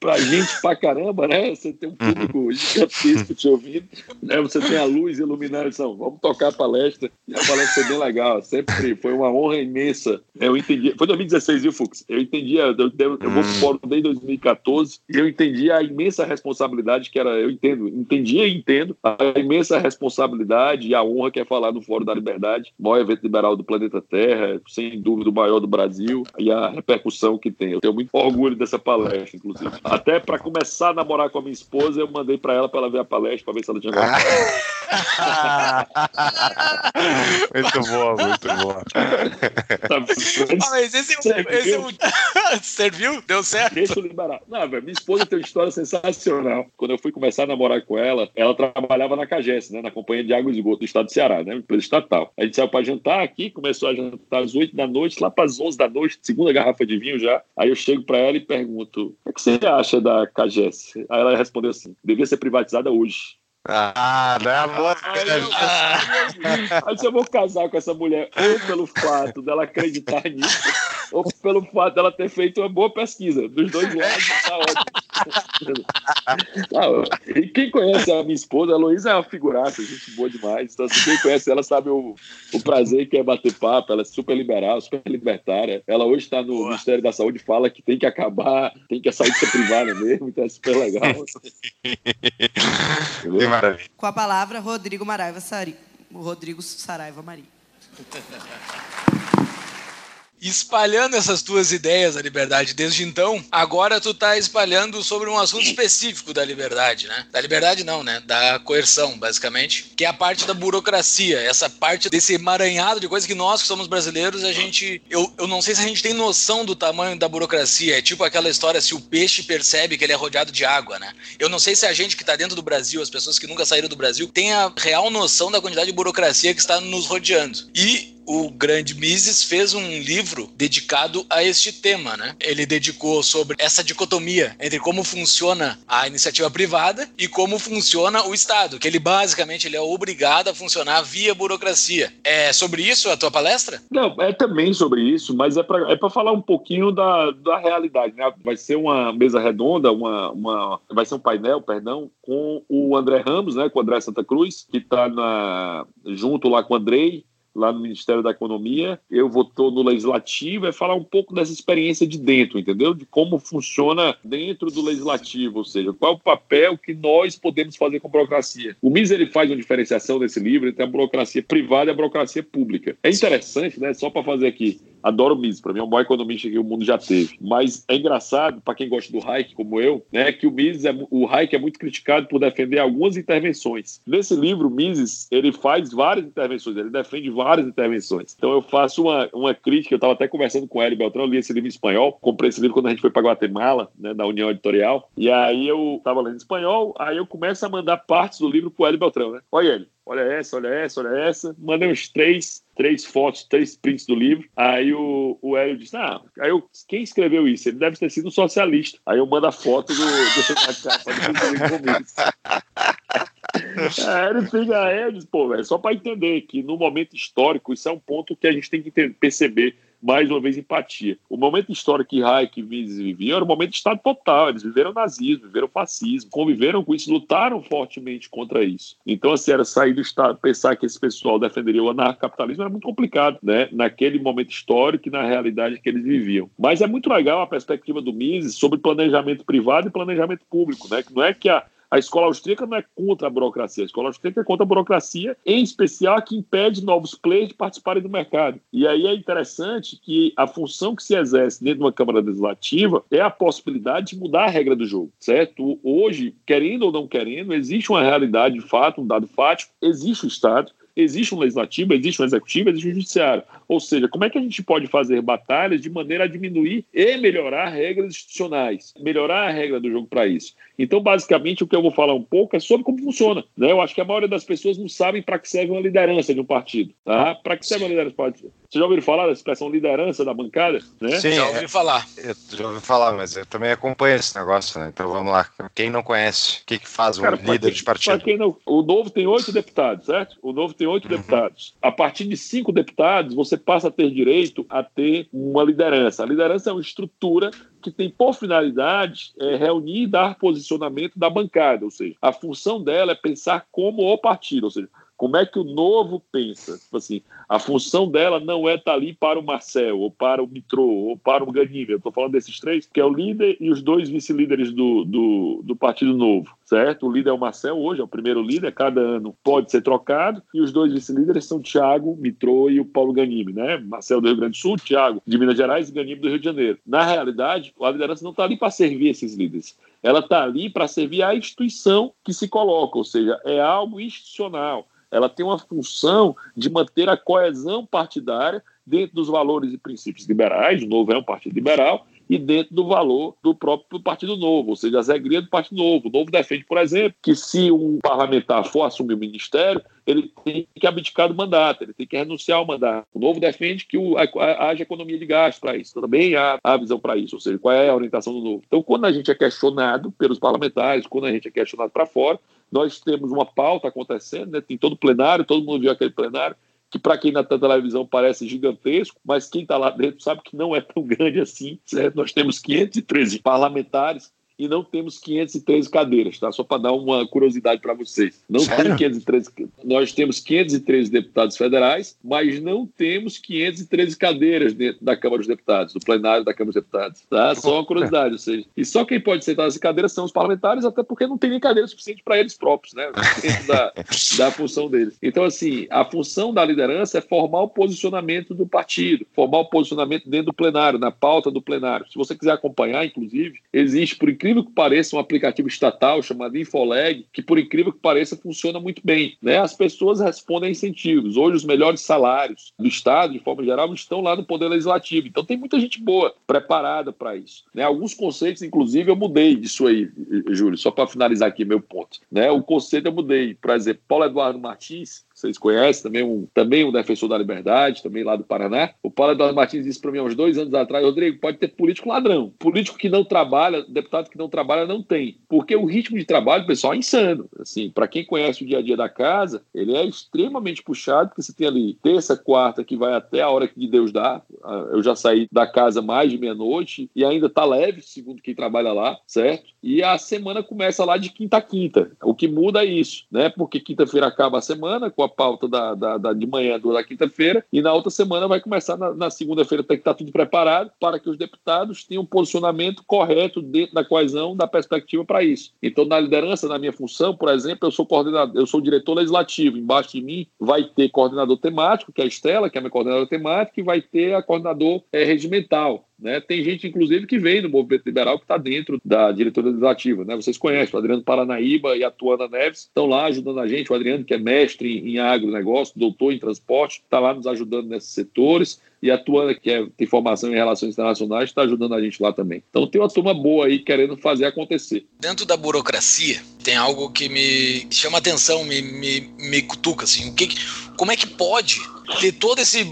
pra gente pra caramba, né? Você tem um uhum. público gigantesco te ouvindo, né? Você tem a luz iluminando, disse, vamos tocar a palestra. E a palestra foi bem legal, sempre foi uma honra imensa. Eu entendi, foi 2016, viu, Fux? Eu entendi, eu, eu, eu vou pro hum. fórum desde 2014 e eu entendi a imensa responsabilidade que era, eu entendo, entendia e entendo a imensa responsabilidade e a honra que é falar no Fórum da Liberdade, o maior evento liberal do planeta Terra, sem dúvida o maior do Brasil, e a repercussão que tem. Eu tenho muito orgulho dessa palestra, inclusive. Até para começar a namorar com a minha esposa, eu mandei para ela para ela ver a palestra, para ver se ela tinha muito boa, muito boa. Tá ah, mas esse, esse serviu? Deu certo? Deixa eu liberar. Não, velho, minha esposa tem uma história sensacional. Quando eu fui começar a namorar com ela, ela trabalhava na CAGES, né, na Companhia de Água e Esgoto do Estado do Ceará, né, empresa estatal. A gente saiu para jantar aqui, começou a jantar às 8 da noite, lá para as 11 da noite, segunda garrafa de vinho já. Aí eu chego para ela e pergunto: o que você acha da CAGES? Aí ela respondeu assim: devia ser privatizada hoje. Ah, não é amor. Aí, eu, aí eu vou casar com essa mulher ou pelo fato dela acreditar nisso, ou pelo fato dela ter feito uma boa pesquisa. Dos dois lados, tá ótimo. Ah, e quem conhece a minha esposa, a Luísa é uma figuraça, gente boa demais. Então, assim, quem conhece ela sabe o, o prazer que é bater papo. Ela é super liberal, super libertária. Ela hoje está no Boa. Ministério da Saúde fala que tem que acabar, tem que a saúde ser privada mesmo, então é super legal. Com a palavra, Rodrigo Maraiva Sari. Rodrigo Saraiva Maria espalhando essas tuas ideias da liberdade desde então, agora tu tá espalhando sobre um assunto específico da liberdade, né? Da liberdade não, né? Da coerção, basicamente, que é a parte da burocracia, essa parte desse emaranhado de coisas que nós que somos brasileiros, a gente, eu, eu não sei se a gente tem noção do tamanho da burocracia, é tipo aquela história se o peixe percebe que ele é rodeado de água, né? Eu não sei se a gente que tá dentro do Brasil, as pessoas que nunca saíram do Brasil, tem a real noção da quantidade de burocracia que está nos rodeando. E o grande Mises fez um livro dedicado a este tema, né? Ele dedicou sobre essa dicotomia entre como funciona a iniciativa privada e como funciona o Estado, que ele basicamente ele é obrigado a funcionar via burocracia. É sobre isso a tua palestra? Não, é também sobre isso, mas é para é falar um pouquinho da, da realidade, né? Vai ser uma mesa redonda, uma, uma vai ser um painel, perdão, com o André Ramos, né? Com o André Santa Cruz, que está junto lá com o Andrei, lá no Ministério da Economia, eu votou no Legislativo, é falar um pouco dessa experiência de dentro, entendeu? De como funciona dentro do Legislativo, ou seja, qual é o papel que nós podemos fazer com a burocracia. O MIS ele faz uma diferenciação nesse livro entre a burocracia privada e a burocracia pública. É interessante, né? Só para fazer aqui Adoro o Mises, para mim é o maior economista que o mundo já teve. Mas é engraçado, para quem gosta do Hayek, como eu, né, que o Mises, é, o Hayek é muito criticado por defender algumas intervenções. Nesse livro, Mises, ele faz várias intervenções, ele defende várias intervenções. Então eu faço uma, uma crítica, eu estava até conversando com o Hélio Beltrão, eu li esse livro em espanhol, comprei esse livro quando a gente foi para Guatemala, né, da União Editorial, e aí eu estava lendo em espanhol, aí eu começo a mandar partes do livro pro Hélio Beltrão, né? Olha ele, olha essa, olha essa, olha essa. Mandei uns três, três fotos, três prints do livro. Aí o, o Hélio disse: Ah, aí eu, quem escreveu isso? Ele deve ter sido um socialista. Aí eu mando a foto do, do Aí ele fica, aí eu disse, pô, velho, só para entender que no momento histórico, isso é um ponto que a gente tem que ter, perceber mais uma vez, empatia. O momento histórico que Hayek e Mises viviam era um momento de Estado total. Eles viveram nazismo, viveram fascismo, conviveram com isso, lutaram fortemente contra isso. Então, assim, era sair do Estado, pensar que esse pessoal defenderia o anarcapitalismo era muito complicado, né? Naquele momento histórico e na realidade que eles viviam. Mas é muito legal a perspectiva do Mises sobre planejamento privado e planejamento público, né? Que não é que a a escola austríaca não é contra a burocracia, a escola austríaca é contra a burocracia, em especial a que impede novos players de participarem do mercado. E aí é interessante que a função que se exerce dentro de uma Câmara Legislativa é a possibilidade de mudar a regra do jogo, certo? Hoje, querendo ou não querendo, existe uma realidade de fato, um dado fático, existe o Estado, existe um legislativo, existe um executivo, existe um judiciário. Ou seja, como é que a gente pode fazer batalhas de maneira a diminuir e melhorar regras institucionais, melhorar a regra do jogo para isso? Então, basicamente, o que eu vou falar um pouco é sobre como funciona. Né? Eu acho que a maioria das pessoas não sabem para que serve uma liderança de um partido. Tá? Para que serve uma liderança de um partido? Você já ouviu falar da expressão liderança da bancada? Né? Sim, Já é, ouvi falar. eu já ouvi falar, mas eu também acompanho esse negócio, né? Então vamos lá. Quem não conhece, o que, que faz um Cara, pra líder quem- de partido? quem não- o Novo tem oito deputados, certo? O Novo tem oito deputados. A partir de cinco deputados, você passa a ter direito a ter uma liderança. A liderança é uma estrutura que tem por finalidade é, reunir e dar posicionamento da bancada, ou seja, a função dela é pensar como o partido, ou seja, como é que o novo pensa? Tipo assim, a função dela não é estar ali para o Marcel, ou para o Mitrô, ou para o Ganime. Eu estou falando desses três, que é o líder e os dois vice-líderes do, do, do Partido Novo, certo? O líder é o Marcel hoje, é o primeiro líder, cada ano pode ser trocado, e os dois vice-líderes são o Tiago Mitrô e o Paulo Ganime, né? Marcel do Rio Grande do Sul, Tiago de Minas Gerais e Ganime do Rio de Janeiro. Na realidade, a liderança não está ali para servir esses líderes. Ela está ali para servir a instituição que se coloca, ou seja, é algo institucional ela tem uma função de manter a coesão partidária dentro dos valores e princípios liberais, o Novo é um partido liberal, e dentro do valor do próprio Partido Novo, ou seja, as regras do Partido Novo. O Novo defende, por exemplo, que se um parlamentar for assumir o ministério, ele tem que abdicar do mandato, ele tem que renunciar ao mandato. O Novo defende que o, a, a, haja economia de gasto para isso, também há, há visão para isso, ou seja, qual é a orientação do Novo. Então, quando a gente é questionado pelos parlamentares, quando a gente é questionado para fora, nós temos uma pauta acontecendo, né? tem todo o plenário, todo mundo viu aquele plenário, que para quem na televisão parece gigantesco, mas quem está lá dentro sabe que não é tão grande assim. Certo? Nós temos 513 parlamentares e não temos 513 cadeiras, tá? Só para dar uma curiosidade para vocês. Não Sério? tem 513, nós temos 513 deputados federais, mas não temos 513 cadeiras dentro da Câmara dos Deputados, do plenário da Câmara dos Deputados, tá? Só uma curiosidade, ou seja, e só quem pode sentar nessa cadeira são os parlamentares, até porque não tem nem cadeira suficiente para eles próprios, né? Dentro da, da função deles. Então, assim, a função da liderança é formar o posicionamento do partido, formar o posicionamento dentro do plenário, na pauta do plenário. Se você quiser acompanhar, inclusive, existe, por incrível que pareça, um aplicativo estatal chamado Infoleg, que, por incrível que pareça, funciona muito bem. Né? As pessoas respondem a incentivos. Hoje, os melhores salários do Estado, de forma geral, estão lá no Poder Legislativo. Então, tem muita gente boa, preparada para isso. Né? Alguns conceitos, inclusive, eu mudei disso aí, Júlio, só para finalizar aqui meu ponto. Né? O conceito eu mudei. Por exemplo, Paulo Eduardo Martins, vocês conhecem, também um, também um defensor da liberdade, também lá do Paraná. O Paulo Eduardo Martins disse para mim há uns dois anos atrás, Rodrigo, pode ter político ladrão. Político que não trabalha, deputado que não trabalha, não tem. Porque o ritmo de trabalho, pessoal, é insano. Assim, para quem conhece o dia a dia da casa, ele é extremamente puxado, porque você tem ali terça, quarta, que vai até a hora que Deus dá. Eu já saí da casa mais de meia-noite e ainda tá leve, segundo quem trabalha lá, certo? E a semana começa lá de quinta a quinta. O que muda é isso, né? Porque quinta-feira acaba a semana com a pauta da, da, da de manhã da quinta-feira e na outra semana vai começar na, na segunda-feira tem que estar tudo preparado para que os deputados tenham um posicionamento correto dentro da coesão da perspectiva para isso. Então na liderança, na minha função, por exemplo, eu sou coordenador, eu sou diretor legislativo. Embaixo de mim vai ter coordenador temático, que é a Estela, que é a minha coordenadora temática, e vai ter a coordenador é, regimental. Né? Tem gente, inclusive, que vem do movimento liberal que está dentro da diretoria legislativa. Né? Vocês conhecem, o Adriano Paranaíba e a Tuana Neves estão lá ajudando a gente. O Adriano, que é mestre em agronegócio, doutor em transporte, está lá nos ajudando nesses setores. E a Tuana, que é, tem formação em relações internacionais, está ajudando a gente lá também. Então tem uma turma boa aí querendo fazer acontecer. Dentro da burocracia, tem algo que me chama atenção, me, me, me cutuca. Assim, o que, como é que pode ter todo esse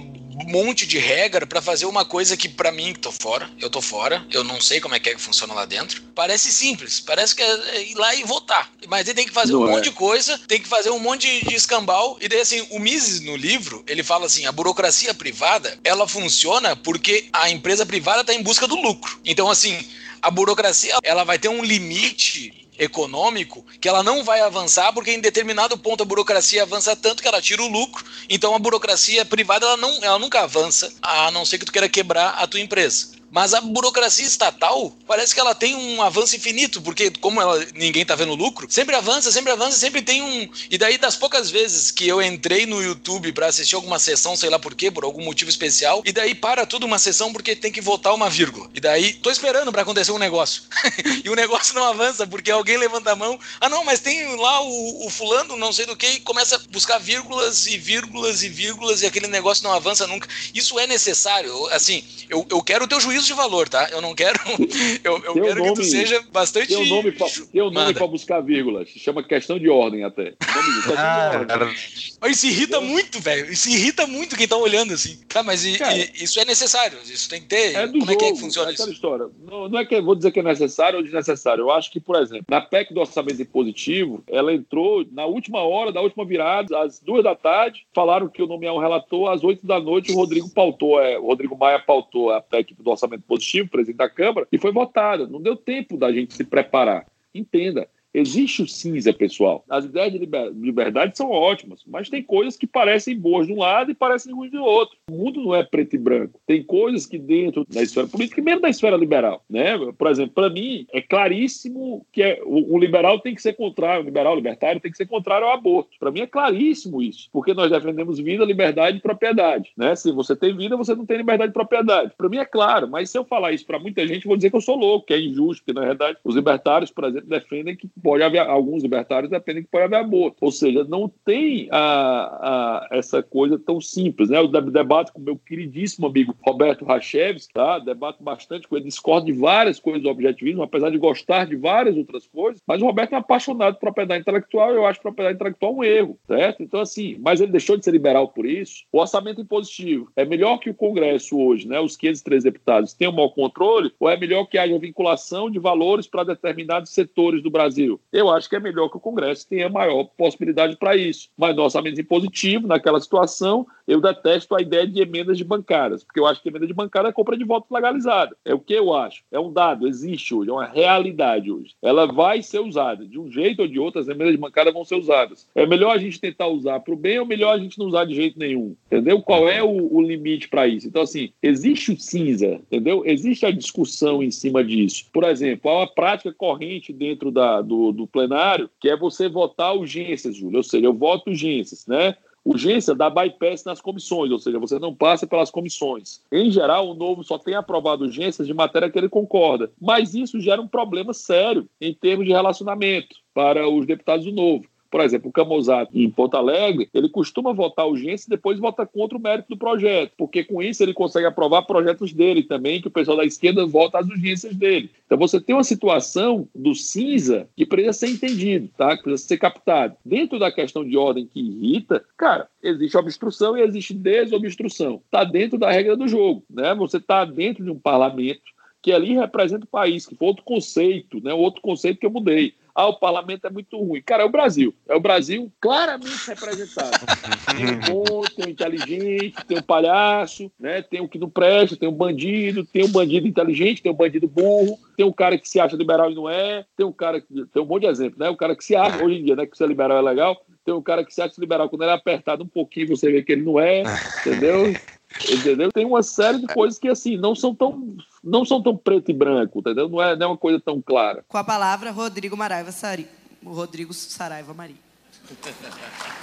monte de regra para fazer uma coisa que para mim que tô fora, eu tô fora, eu não sei como é que é que funciona lá dentro. Parece simples, parece que é ir lá e votar. Mas ele tem que fazer Não um é. monte de coisa, tem que fazer um monte de, de escambau e daí assim, o Mises no livro, ele fala assim, a burocracia privada, ela funciona porque a empresa privada tá em busca do lucro. Então assim, a burocracia, ela vai ter um limite econômico que ela não vai avançar porque em determinado ponto a burocracia avança tanto que ela tira o lucro. Então a burocracia privada ela, não, ela nunca avança, a não ser que tu queira quebrar a tua empresa. Mas a burocracia estatal parece que ela tem um avanço infinito, porque como ela, ninguém tá vendo lucro, sempre avança, sempre avança, sempre tem um. E daí, das poucas vezes que eu entrei no YouTube para assistir alguma sessão, sei lá por quê, por algum motivo especial, e daí para tudo uma sessão porque tem que votar uma vírgula. E daí tô esperando para acontecer um negócio. e o negócio não avança porque alguém levanta a mão. Ah, não, mas tem lá o, o fulano, não sei do que, e começa a buscar vírgulas e vírgulas e vírgulas e aquele negócio não avança nunca. Isso é necessário. Assim, eu, eu quero o teu juízo juízo de valor, tá? Eu não quero. Eu, eu Teu quero que tu nome- seja bastante. Tem um nome pra, um nome pra buscar vírgula. Se chama questão de ordem até. Nome Ah, Mas Isso irrita muito, velho. Isso irrita muito quem tá olhando assim. Tá, mas e- Cara, e- isso é necessário. Isso tem que ter. É do Como é jogo, que é que funciona é isso? história. Não, não é que eu vou dizer que é necessário ou desnecessário. Eu acho que, por exemplo, na PEC do orçamento impositivo, ela entrou na última hora da última virada, às duas da tarde, falaram que o nomear um relator, às oito da noite o Rodrigo pautou, é, o Rodrigo Maia pautou a PEC do orçamento positivo, presidente da Câmara, e foi votada. Não deu tempo da gente se preparar. Entenda. Existe o cinza, pessoal. As ideias de liber- liberdade são ótimas, mas tem coisas que parecem boas de um lado e parecem ruins do outro. O mundo não é preto e branco. Tem coisas que dentro da esfera política mesmo da esfera liberal, né? Por exemplo, para mim é claríssimo que é, o, o liberal tem que ser contrário, o liberal libertário tem que ser contrário ao aborto. Para mim é claríssimo isso, porque nós defendemos vida, liberdade e propriedade, né? Se você tem vida, você não tem liberdade e propriedade. Para mim é claro, mas se eu falar isso para muita gente, vou dizer que eu sou louco, que é injusto, porque na verdade os libertários, por exemplo, defendem que pode haver alguns libertários defendem que pode haver aborto. Ou seja, não tem a, a- essa coisa tão simples, né? Eu de- debato com meu queridíssimo amigo Roberto Rachevski, tá? Debato bastante com ele, discordo de várias coisas do objetivismo, apesar de gostar de várias outras coisas, mas o Roberto é apaixonado por propriedade intelectual eu acho propriedade intelectual um erro, certo? Então, assim, mas ele deixou de ser liberal por isso. O orçamento impositivo é melhor que o Congresso hoje, né? Os 503 deputados tenham mau controle, ou é melhor que haja vinculação de valores para determinados setores do Brasil? Eu acho que é melhor que o Congresso tenha maior possibilidade para isso. Mas no orçamento impositivo, naquela situação, eu detesto a ideia de emendas de bancadas, porque eu acho que emenda de bancada é compra de voto legalizada. É o que eu acho. É um dado, existe hoje, é uma realidade hoje. Ela vai ser usada. De um jeito ou de outro, as emendas de bancada vão ser usadas. É melhor a gente tentar usar para o bem ou melhor a gente não usar de jeito nenhum. Entendeu? Qual é o, o limite para isso? Então, assim, existe o cinza, entendeu? Existe a discussão em cima disso. Por exemplo, há uma prática corrente dentro da, do, do plenário que é você votar urgências, Júlio. Ou seja, eu voto urgências, né? Urgência dá bypass nas comissões, ou seja, você não passa pelas comissões. Em geral, o novo só tem aprovado urgências de matéria que ele concorda. Mas isso gera um problema sério em termos de relacionamento para os deputados do novo. Por exemplo, o Camozato em Porto Alegre, ele costuma votar urgência e depois vota contra o mérito do projeto, porque com isso ele consegue aprovar projetos dele também, que o pessoal da esquerda vota as urgências dele. Então você tem uma situação do cinza que precisa ser entendido, tá? que precisa ser captado. Dentro da questão de ordem que irrita, cara, existe obstrução e existe desobstrução. Está dentro da regra do jogo. Né? Você está dentro de um parlamento que ali representa o país, que foi outro conceito, né? outro conceito que eu mudei. Ah, o parlamento é muito ruim. Cara, é o Brasil. É o Brasil claramente representado. Tem um bom, tem um inteligente, tem um palhaço, né? tem o que não presta, tem um bandido, tem um bandido inteligente, tem um bandido burro, tem um cara que se acha liberal e não é, tem um cara que. Tem um monte de exemplo, né? O cara que se acha, hoje em dia, né? Que ser liberal é legal, tem um cara que se acha liberal quando ele é apertado um pouquinho, você vê que ele não é, entendeu? Entendeu? Tem uma série de coisas que, assim, não são tão, não são tão preto e branco, entendeu? Não é, não é uma coisa tão clara. Com a palavra, Rodrigo Maraiva Sari. Rodrigo Saraiva Maria.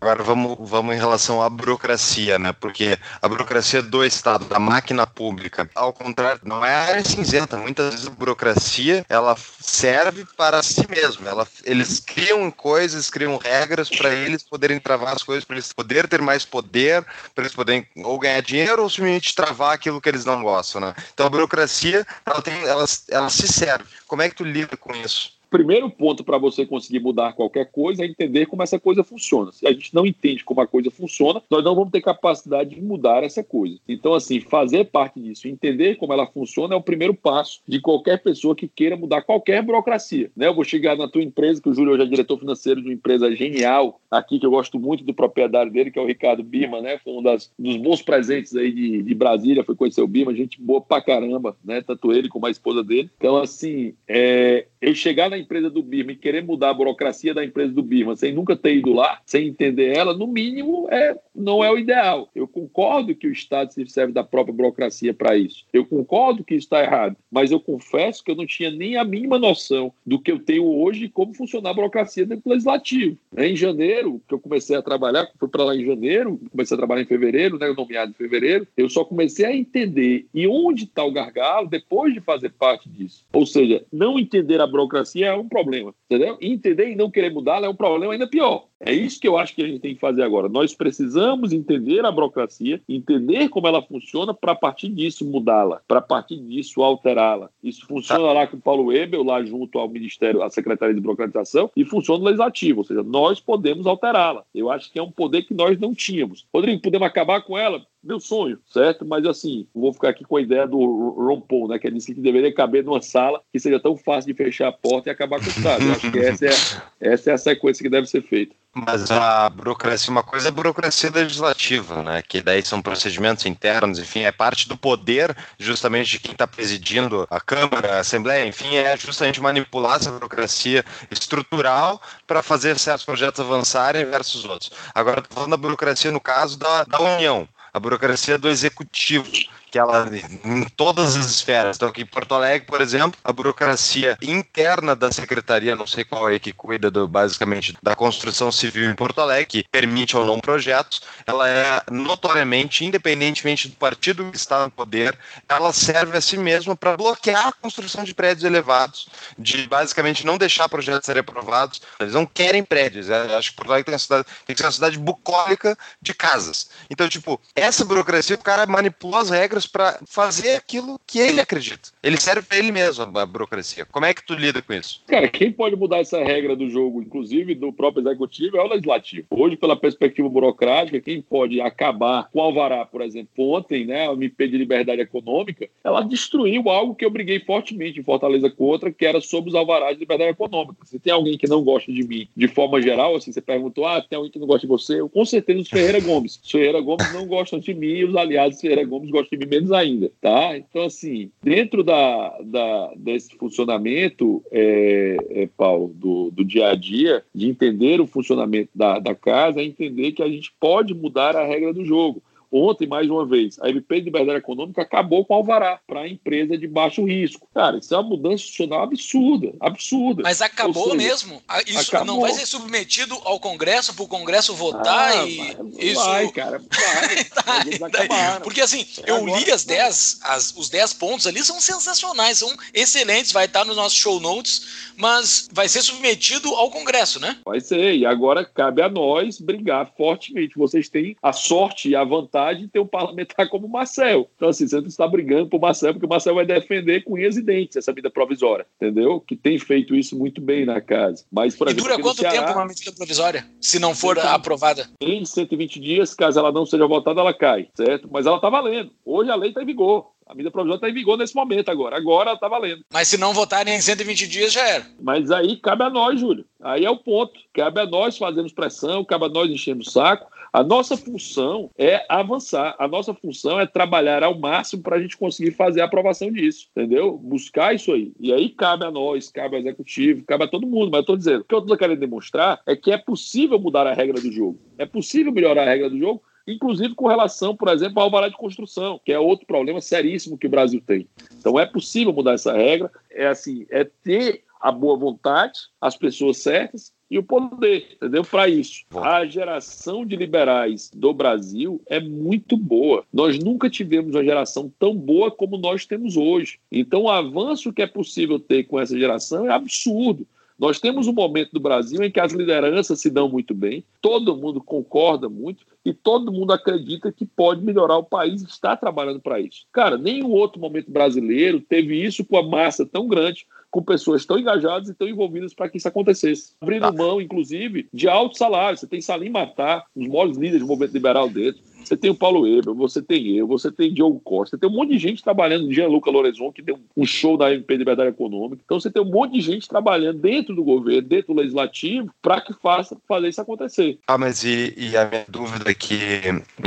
Agora vamos, vamos em relação à burocracia, né? Porque a burocracia do Estado, da máquina pública, ao contrário, não é a área cinzenta. Muitas vezes a burocracia ela serve para si mesma. Ela, eles criam coisas, criam regras para eles poderem travar as coisas, para eles poderem ter mais poder, para eles poderem ou ganhar dinheiro ou simplesmente travar aquilo que eles não gostam, né? Então a burocracia ela tem, ela, ela se serve. Como é que tu lida com isso? Primeiro ponto para você conseguir mudar qualquer coisa é entender como essa coisa funciona. Se a gente não entende como a coisa funciona, nós não vamos ter capacidade de mudar essa coisa. Então, assim, fazer parte disso, entender como ela funciona é o primeiro passo de qualquer pessoa que queira mudar qualquer burocracia. Né? Eu vou chegar na tua empresa, que o Júlio hoje é diretor financeiro de uma empresa genial aqui, que eu gosto muito do proprietário dele, que é o Ricardo Birman, né? Foi um das, dos bons presentes aí de, de Brasília, foi conhecer o Birman, gente boa pra caramba, né? Tanto ele como a esposa dele. Então, assim, é, eu chegar na empresa do Birman e querer mudar a burocracia da empresa do Birman sem nunca ter ido lá, sem entender ela, no mínimo é, não é o ideal. Eu concordo que o Estado se serve da própria burocracia para isso. Eu concordo que isso está errado, mas eu confesso que eu não tinha nem a mínima noção do que eu tenho hoje e como funcionar a burocracia dentro do legislativo. Em janeiro, que eu comecei a trabalhar, fui para lá em janeiro, comecei a trabalhar em fevereiro, né, nomeado em fevereiro, eu só comecei a entender e onde está o gargalo depois de fazer parte disso. Ou seja, não entender a burocracia é um problema, entendeu? E entender e não querer mudá-la é um problema ainda pior. É isso que eu acho que a gente tem que fazer agora. Nós precisamos entender a burocracia, entender como ela funciona para a partir disso mudá-la, para a partir disso alterá-la. Isso funciona tá. lá com o Paulo Webel, lá junto ao Ministério, à Secretaria de Burocratização, e funciona no Legislativo, ou seja, nós podemos alterá-la. Eu acho que é um poder que nós não tínhamos. Rodrigo, podemos acabar com ela? Meu sonho, certo? Mas assim, vou ficar aqui com a ideia do Ron né? Que ele disse que deveria caber numa sala que seja tão fácil de fechar a porta e acabar com o Estado. Eu acho que essa é, essa é a sequência que deve ser feita. Mas a burocracia, uma coisa é a burocracia legislativa, né? Que daí são procedimentos internos, enfim, é parte do poder justamente de quem está presidindo a Câmara, a Assembleia, enfim, é justamente manipular essa burocracia estrutural para fazer certos projetos avançarem versus outros. Agora, estou falando da burocracia no caso da, da União a burocracia do executivo que ela em todas as esferas. Então, aqui em Porto Alegre, por exemplo, a burocracia interna da secretaria, não sei qual é que cuida do, basicamente da construção civil em Porto Alegre, que permite ou não projetos, ela é notoriamente, independentemente do partido que está no poder, ela serve a si mesma para bloquear a construção de prédios elevados, de basicamente não deixar projetos serem aprovados. Eles não querem prédios. É, acho que Porto Alegre tem, cidade, tem que ser uma cidade bucólica de casas. Então, tipo, essa burocracia, o cara manipula as regras para fazer aquilo que ele acredita. Ele serve para ele mesmo, a burocracia. Como é que tu lida com isso? Cara, quem pode mudar essa regra do jogo, inclusive do próprio executivo, é o legislativo. Hoje, pela perspectiva burocrática, quem pode acabar com o Alvará, por exemplo, ontem, né, a MP de Liberdade Econômica, ela destruiu algo que eu briguei fortemente em Fortaleza contra, que era sobre os alvarás de liberdade econômica. Se tem alguém que não gosta de mim, de forma geral, assim, você perguntou, ah, tem alguém que não gosta de você? Eu, com certeza os Ferreira Gomes. Os Ferreira Gomes não gostam de mim e os aliados Ferreira Gomes gostam de mim menos ainda, tá? Então, assim, dentro da, da desse funcionamento, é, é, Paulo, do, do dia a dia, de entender o funcionamento da, da casa, é entender que a gente pode mudar a regra do jogo. Ontem, mais uma vez, a MP de Liberdade Econômica acabou com o alvará para a empresa de baixo risco. Cara, isso é uma mudança institucional absurda, absurda. Mas acabou seja, mesmo? Ah, isso acabou. não vai ser submetido ao Congresso para o Congresso votar ah, e vai, isso. Vai, cara, vai. tá, Porque assim, eu Agora, li as 10, as, os 10 pontos ali são sensacionais, são excelentes, vai estar nos nossos show notes, mas vai ser submetido ao Congresso, né? Vai ser, e agora cabe a nós brigar fortemente. Vocês têm a sorte e a vantagem vantagem de ter um parlamentar como o Marcel. Então, assim, você não está brigando por Marcel, porque o Marcel vai defender com unhas e dentes essa medida provisória, entendeu? Que tem feito isso muito bem na casa. Mas, por e exemplo, dura quanto Ceará, tempo uma medida provisória, se não for então, aprovada? Em 120 dias, caso ela não seja votada, ela cai, certo? Mas ela está valendo. Hoje a lei está em vigor. A medida provisória está em vigor nesse momento agora. Agora está valendo. Mas se não votarem em 120 dias, já era. Mas aí cabe a nós, Júlio. Aí é o ponto. Cabe a nós fazermos pressão, cabe a nós enchendo o saco. A nossa função é avançar, a nossa função é trabalhar ao máximo para a gente conseguir fazer a aprovação disso, entendeu? Buscar isso aí. E aí cabe a nós, cabe ao executivo, cabe a todo mundo. Mas eu estou dizendo, o que eu estou querendo demonstrar é que é possível mudar a regra do jogo, é possível melhorar a regra do jogo, inclusive com relação, por exemplo, ao alvará de construção, que é outro problema seríssimo que o Brasil tem. Então é possível mudar essa regra, é assim, é ter a boa vontade, as pessoas certas e o poder, entendeu? Para isso. A geração de liberais do Brasil é muito boa. Nós nunca tivemos uma geração tão boa como nós temos hoje. Então, o avanço que é possível ter com essa geração é absurdo. Nós temos um momento do Brasil em que as lideranças se dão muito bem, todo mundo concorda muito e todo mundo acredita que pode melhorar o país e está trabalhando para isso. Cara, nenhum outro momento brasileiro teve isso com a massa tão grande com pessoas tão engajadas e tão envolvidas para que isso acontecesse. Abrindo tá. mão, inclusive, de altos salários. Você tem Salim Matar, os maiores líderes do movimento liberal dentro. Você tem o Paulo Weber, você tem eu, você tem Diogo Costa, você tem um monte de gente trabalhando, Gianluca Lorenzon, que deu um show da MP de Liberdade Econômica. Então você tem um monte de gente trabalhando dentro do governo, dentro do legislativo, para que faça fazer isso acontecer. Ah, mas e, e a minha dúvida aqui,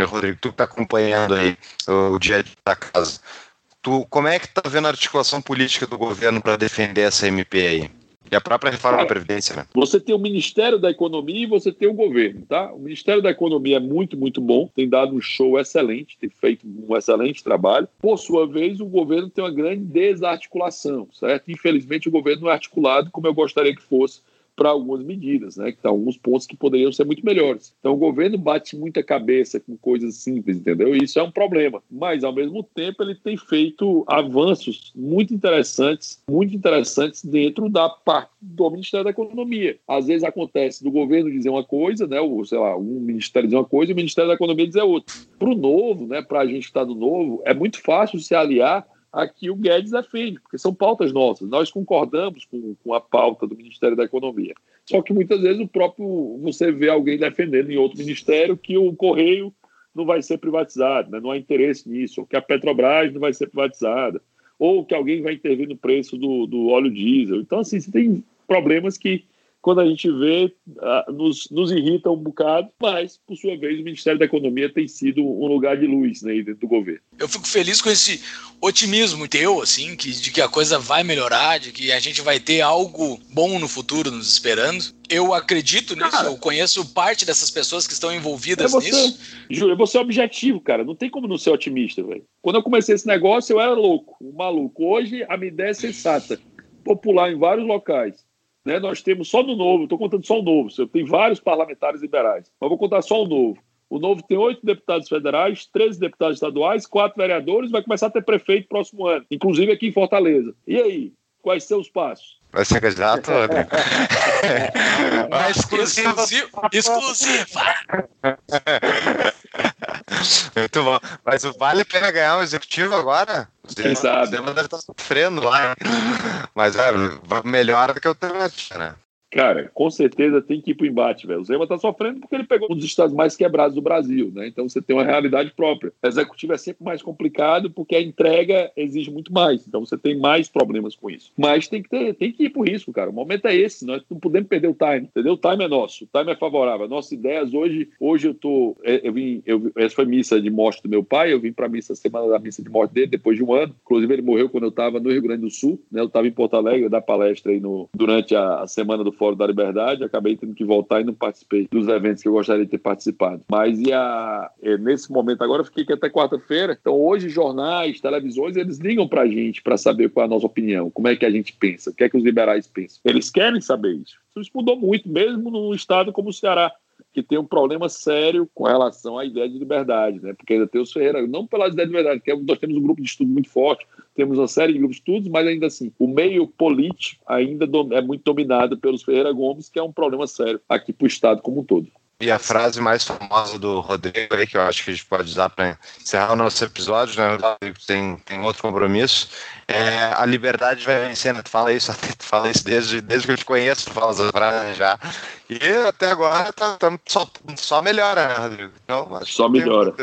Rodrigo, tu que está acompanhando aí o dia dia da casa, Tu, como é que tá vendo a articulação política do governo para defender essa MP aí? E a própria reforma da Previdência, né? Você tem o Ministério da Economia e você tem o governo, tá? O Ministério da Economia é muito, muito bom, tem dado um show excelente, tem feito um excelente trabalho. Por sua vez, o governo tem uma grande desarticulação, certo? Infelizmente, o governo não é articulado como eu gostaria que fosse para algumas medidas, né? Que tem alguns pontos que poderiam ser muito melhores. Então o governo bate muita cabeça com coisas simples, entendeu? E isso é um problema. Mas ao mesmo tempo ele tem feito avanços muito interessantes, muito interessantes dentro da parte do Ministério da Economia. Às vezes acontece do governo dizer uma coisa, né? Ou sei lá, um ministério dizer uma coisa e o Ministério da Economia dizer outra. Para o novo, né? Para a gente que está no novo, é muito fácil se aliar aqui o Guedes defende, porque são pautas nossas. Nós concordamos com, com, a pauta do Ministério da Economia. Só que muitas vezes o próprio você vê alguém defendendo em outro ministério que o Correio não vai ser privatizado, né? não há interesse nisso, ou que a Petrobras não vai ser privatizada, ou que alguém vai intervir no preço do, do óleo diesel. Então, assim, você tem problemas que quando a gente vê, uh, nos, nos irrita um bocado, mas, por sua vez, o Ministério da Economia tem sido um lugar de luz né, dentro do governo. Eu fico feliz com esse otimismo teu, assim, que, de que a coisa vai melhorar, de que a gente vai ter algo bom no futuro nos esperando. Eu acredito nisso, cara, eu conheço parte dessas pessoas que estão envolvidas é você, nisso. Júlio, você é objetivo, cara. Não tem como não ser otimista, velho. Quando eu comecei esse negócio, eu era louco, um maluco. Hoje, a minha ideia é sensata. Popular em vários locais né, nós temos só no Novo, estou contando só o Novo, eu tenho vários parlamentares liberais, mas vou contar só o Novo. O Novo tem oito deputados federais, 13 deputados estaduais, quatro vereadores, vai começar a ter prefeito próximo ano, inclusive aqui em Fortaleza. E aí, quais são os passos? Vai ser candidato, André? exclusivo. Exclusivo. Muito bom. Mas vale a pena ganhar um executivo agora? Quem sabe? O deve estar sofrendo lá. Mas é, melhor do que o alternativa, né? Cara, com certeza tem que ir pro embate, velho. O Zema tá sofrendo porque ele pegou um dos estados mais quebrados do Brasil, né? Então você tem uma realidade própria. O executivo é sempre mais complicado porque a entrega exige muito mais. Então você tem mais problemas com isso. Mas tem que, ter, tem que ir pro risco, cara. O momento é esse. Nós não podemos perder o time, entendeu? O time é nosso. O time é favorável. Nossas ideias hoje, hoje eu tô. É, eu vim, eu, essa foi missa de morte do meu pai. Eu vim pra missa semana da missa de morte dele, depois de um ano. Inclusive, ele morreu quando eu tava no Rio Grande do Sul, né? Eu tava em Porto Alegre, dar palestra aí no, durante a, a semana do Fórum da Liberdade, acabei tendo que voltar e não participei dos eventos que eu gostaria de ter participado. Mas e a, é, nesse momento agora, eu fiquei aqui até quarta-feira. Então, hoje, jornais, televisões, eles ligam para a gente para saber qual é a nossa opinião, como é que a gente pensa, o que é que os liberais pensam. Eles querem saber isso. Isso mudou muito, mesmo num estado como o Ceará que tem um problema sério com relação à ideia de liberdade, né? Porque ainda tem os Ferreira, não pela ideia de liberdade, porque nós temos um grupo de estudo muito forte, temos uma série de grupos de estudos, mas ainda assim, o meio político ainda é muito dominado pelos Ferreira Gomes, que é um problema sério aqui para o Estado como um todo. E a frase mais famosa do Rodrigo aí, que eu acho que a gente pode usar para encerrar o nosso episódio, né? Tem, tem outro compromisso. É, a liberdade vai vencendo. Tu fala isso, tu fala isso desde, desde que eu te conheço, tu fala essa frase já. E até agora tá, tá só, só melhora, né, Rodrigo? Então, só melhora.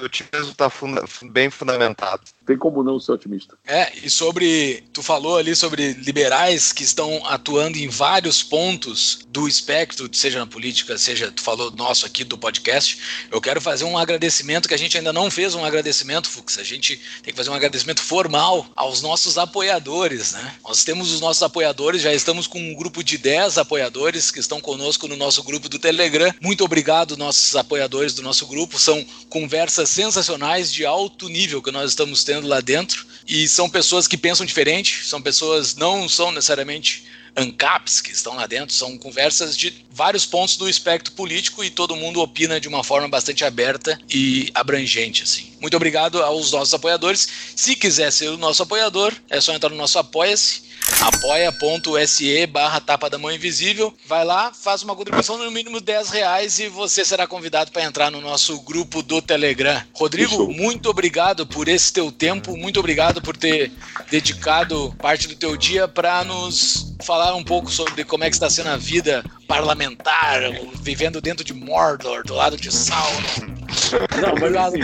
O otimismo está funda bem fundamentado. Tem como não ser otimista. É, e sobre. Tu falou ali sobre liberais que estão atuando em vários pontos do espectro, seja na política, seja, tu falou nosso aqui do podcast. Eu quero fazer um agradecimento que a gente ainda não fez um agradecimento, Fux. A gente tem que fazer um agradecimento formal aos nossos apoiadores, né? Nós temos os nossos apoiadores, já estamos com um grupo de 10 apoiadores que estão conosco no nosso grupo do Telegram. Muito obrigado, nossos apoiadores do nosso grupo. São conversas sensacionais de alto nível que nós estamos tendo lá dentro. E são pessoas que pensam diferente, são pessoas não são necessariamente ANCAPs que estão lá dentro, são conversas de vários pontos do espectro político e todo mundo opina de uma forma bastante aberta e abrangente, assim. Muito obrigado aos nossos apoiadores. Se quiser ser o nosso apoiador, é só entrar no nosso Apoia-se apoia.se barra tapa da mão invisível. Vai lá, faz uma contribuição no mínimo 10 reais e você será convidado para entrar no nosso grupo do Telegram. Rodrigo, muito obrigado por esse teu tempo, muito obrigado por ter dedicado parte do teu dia para nos falar um pouco sobre como é que está sendo a vida parlamentar, vivendo dentro de Mordor, do lado de Sauron. Não, mas assim,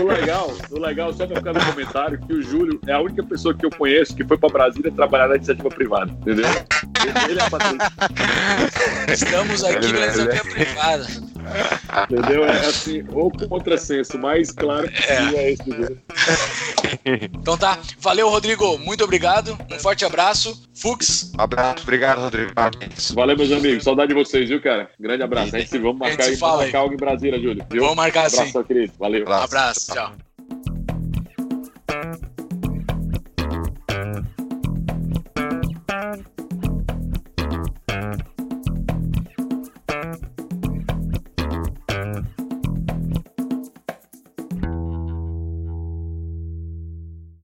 o legal, o legal, só pra ficar no comentário, que o Júlio é a única pessoa que eu conheço que foi pra Brasília trabalhar na iniciativa privada, entendeu? Ele é patente. Estamos aqui na iniciativa privada. Entendeu? É assim, ou contrassenso, mais claro que é, é esse Então tá, valeu, Rodrigo. Muito obrigado. Um forte abraço. Fux. Um abraço, obrigado, Rodrigo. Valeu, meus amigos. Saudade de vocês, viu, cara? Grande abraço. A gente se vamos marcar, aí, marcar algo em Brasília, Júlio. Viu? Vamos marcar um abraço, sim. querido. Valeu. Um abraço, tchau.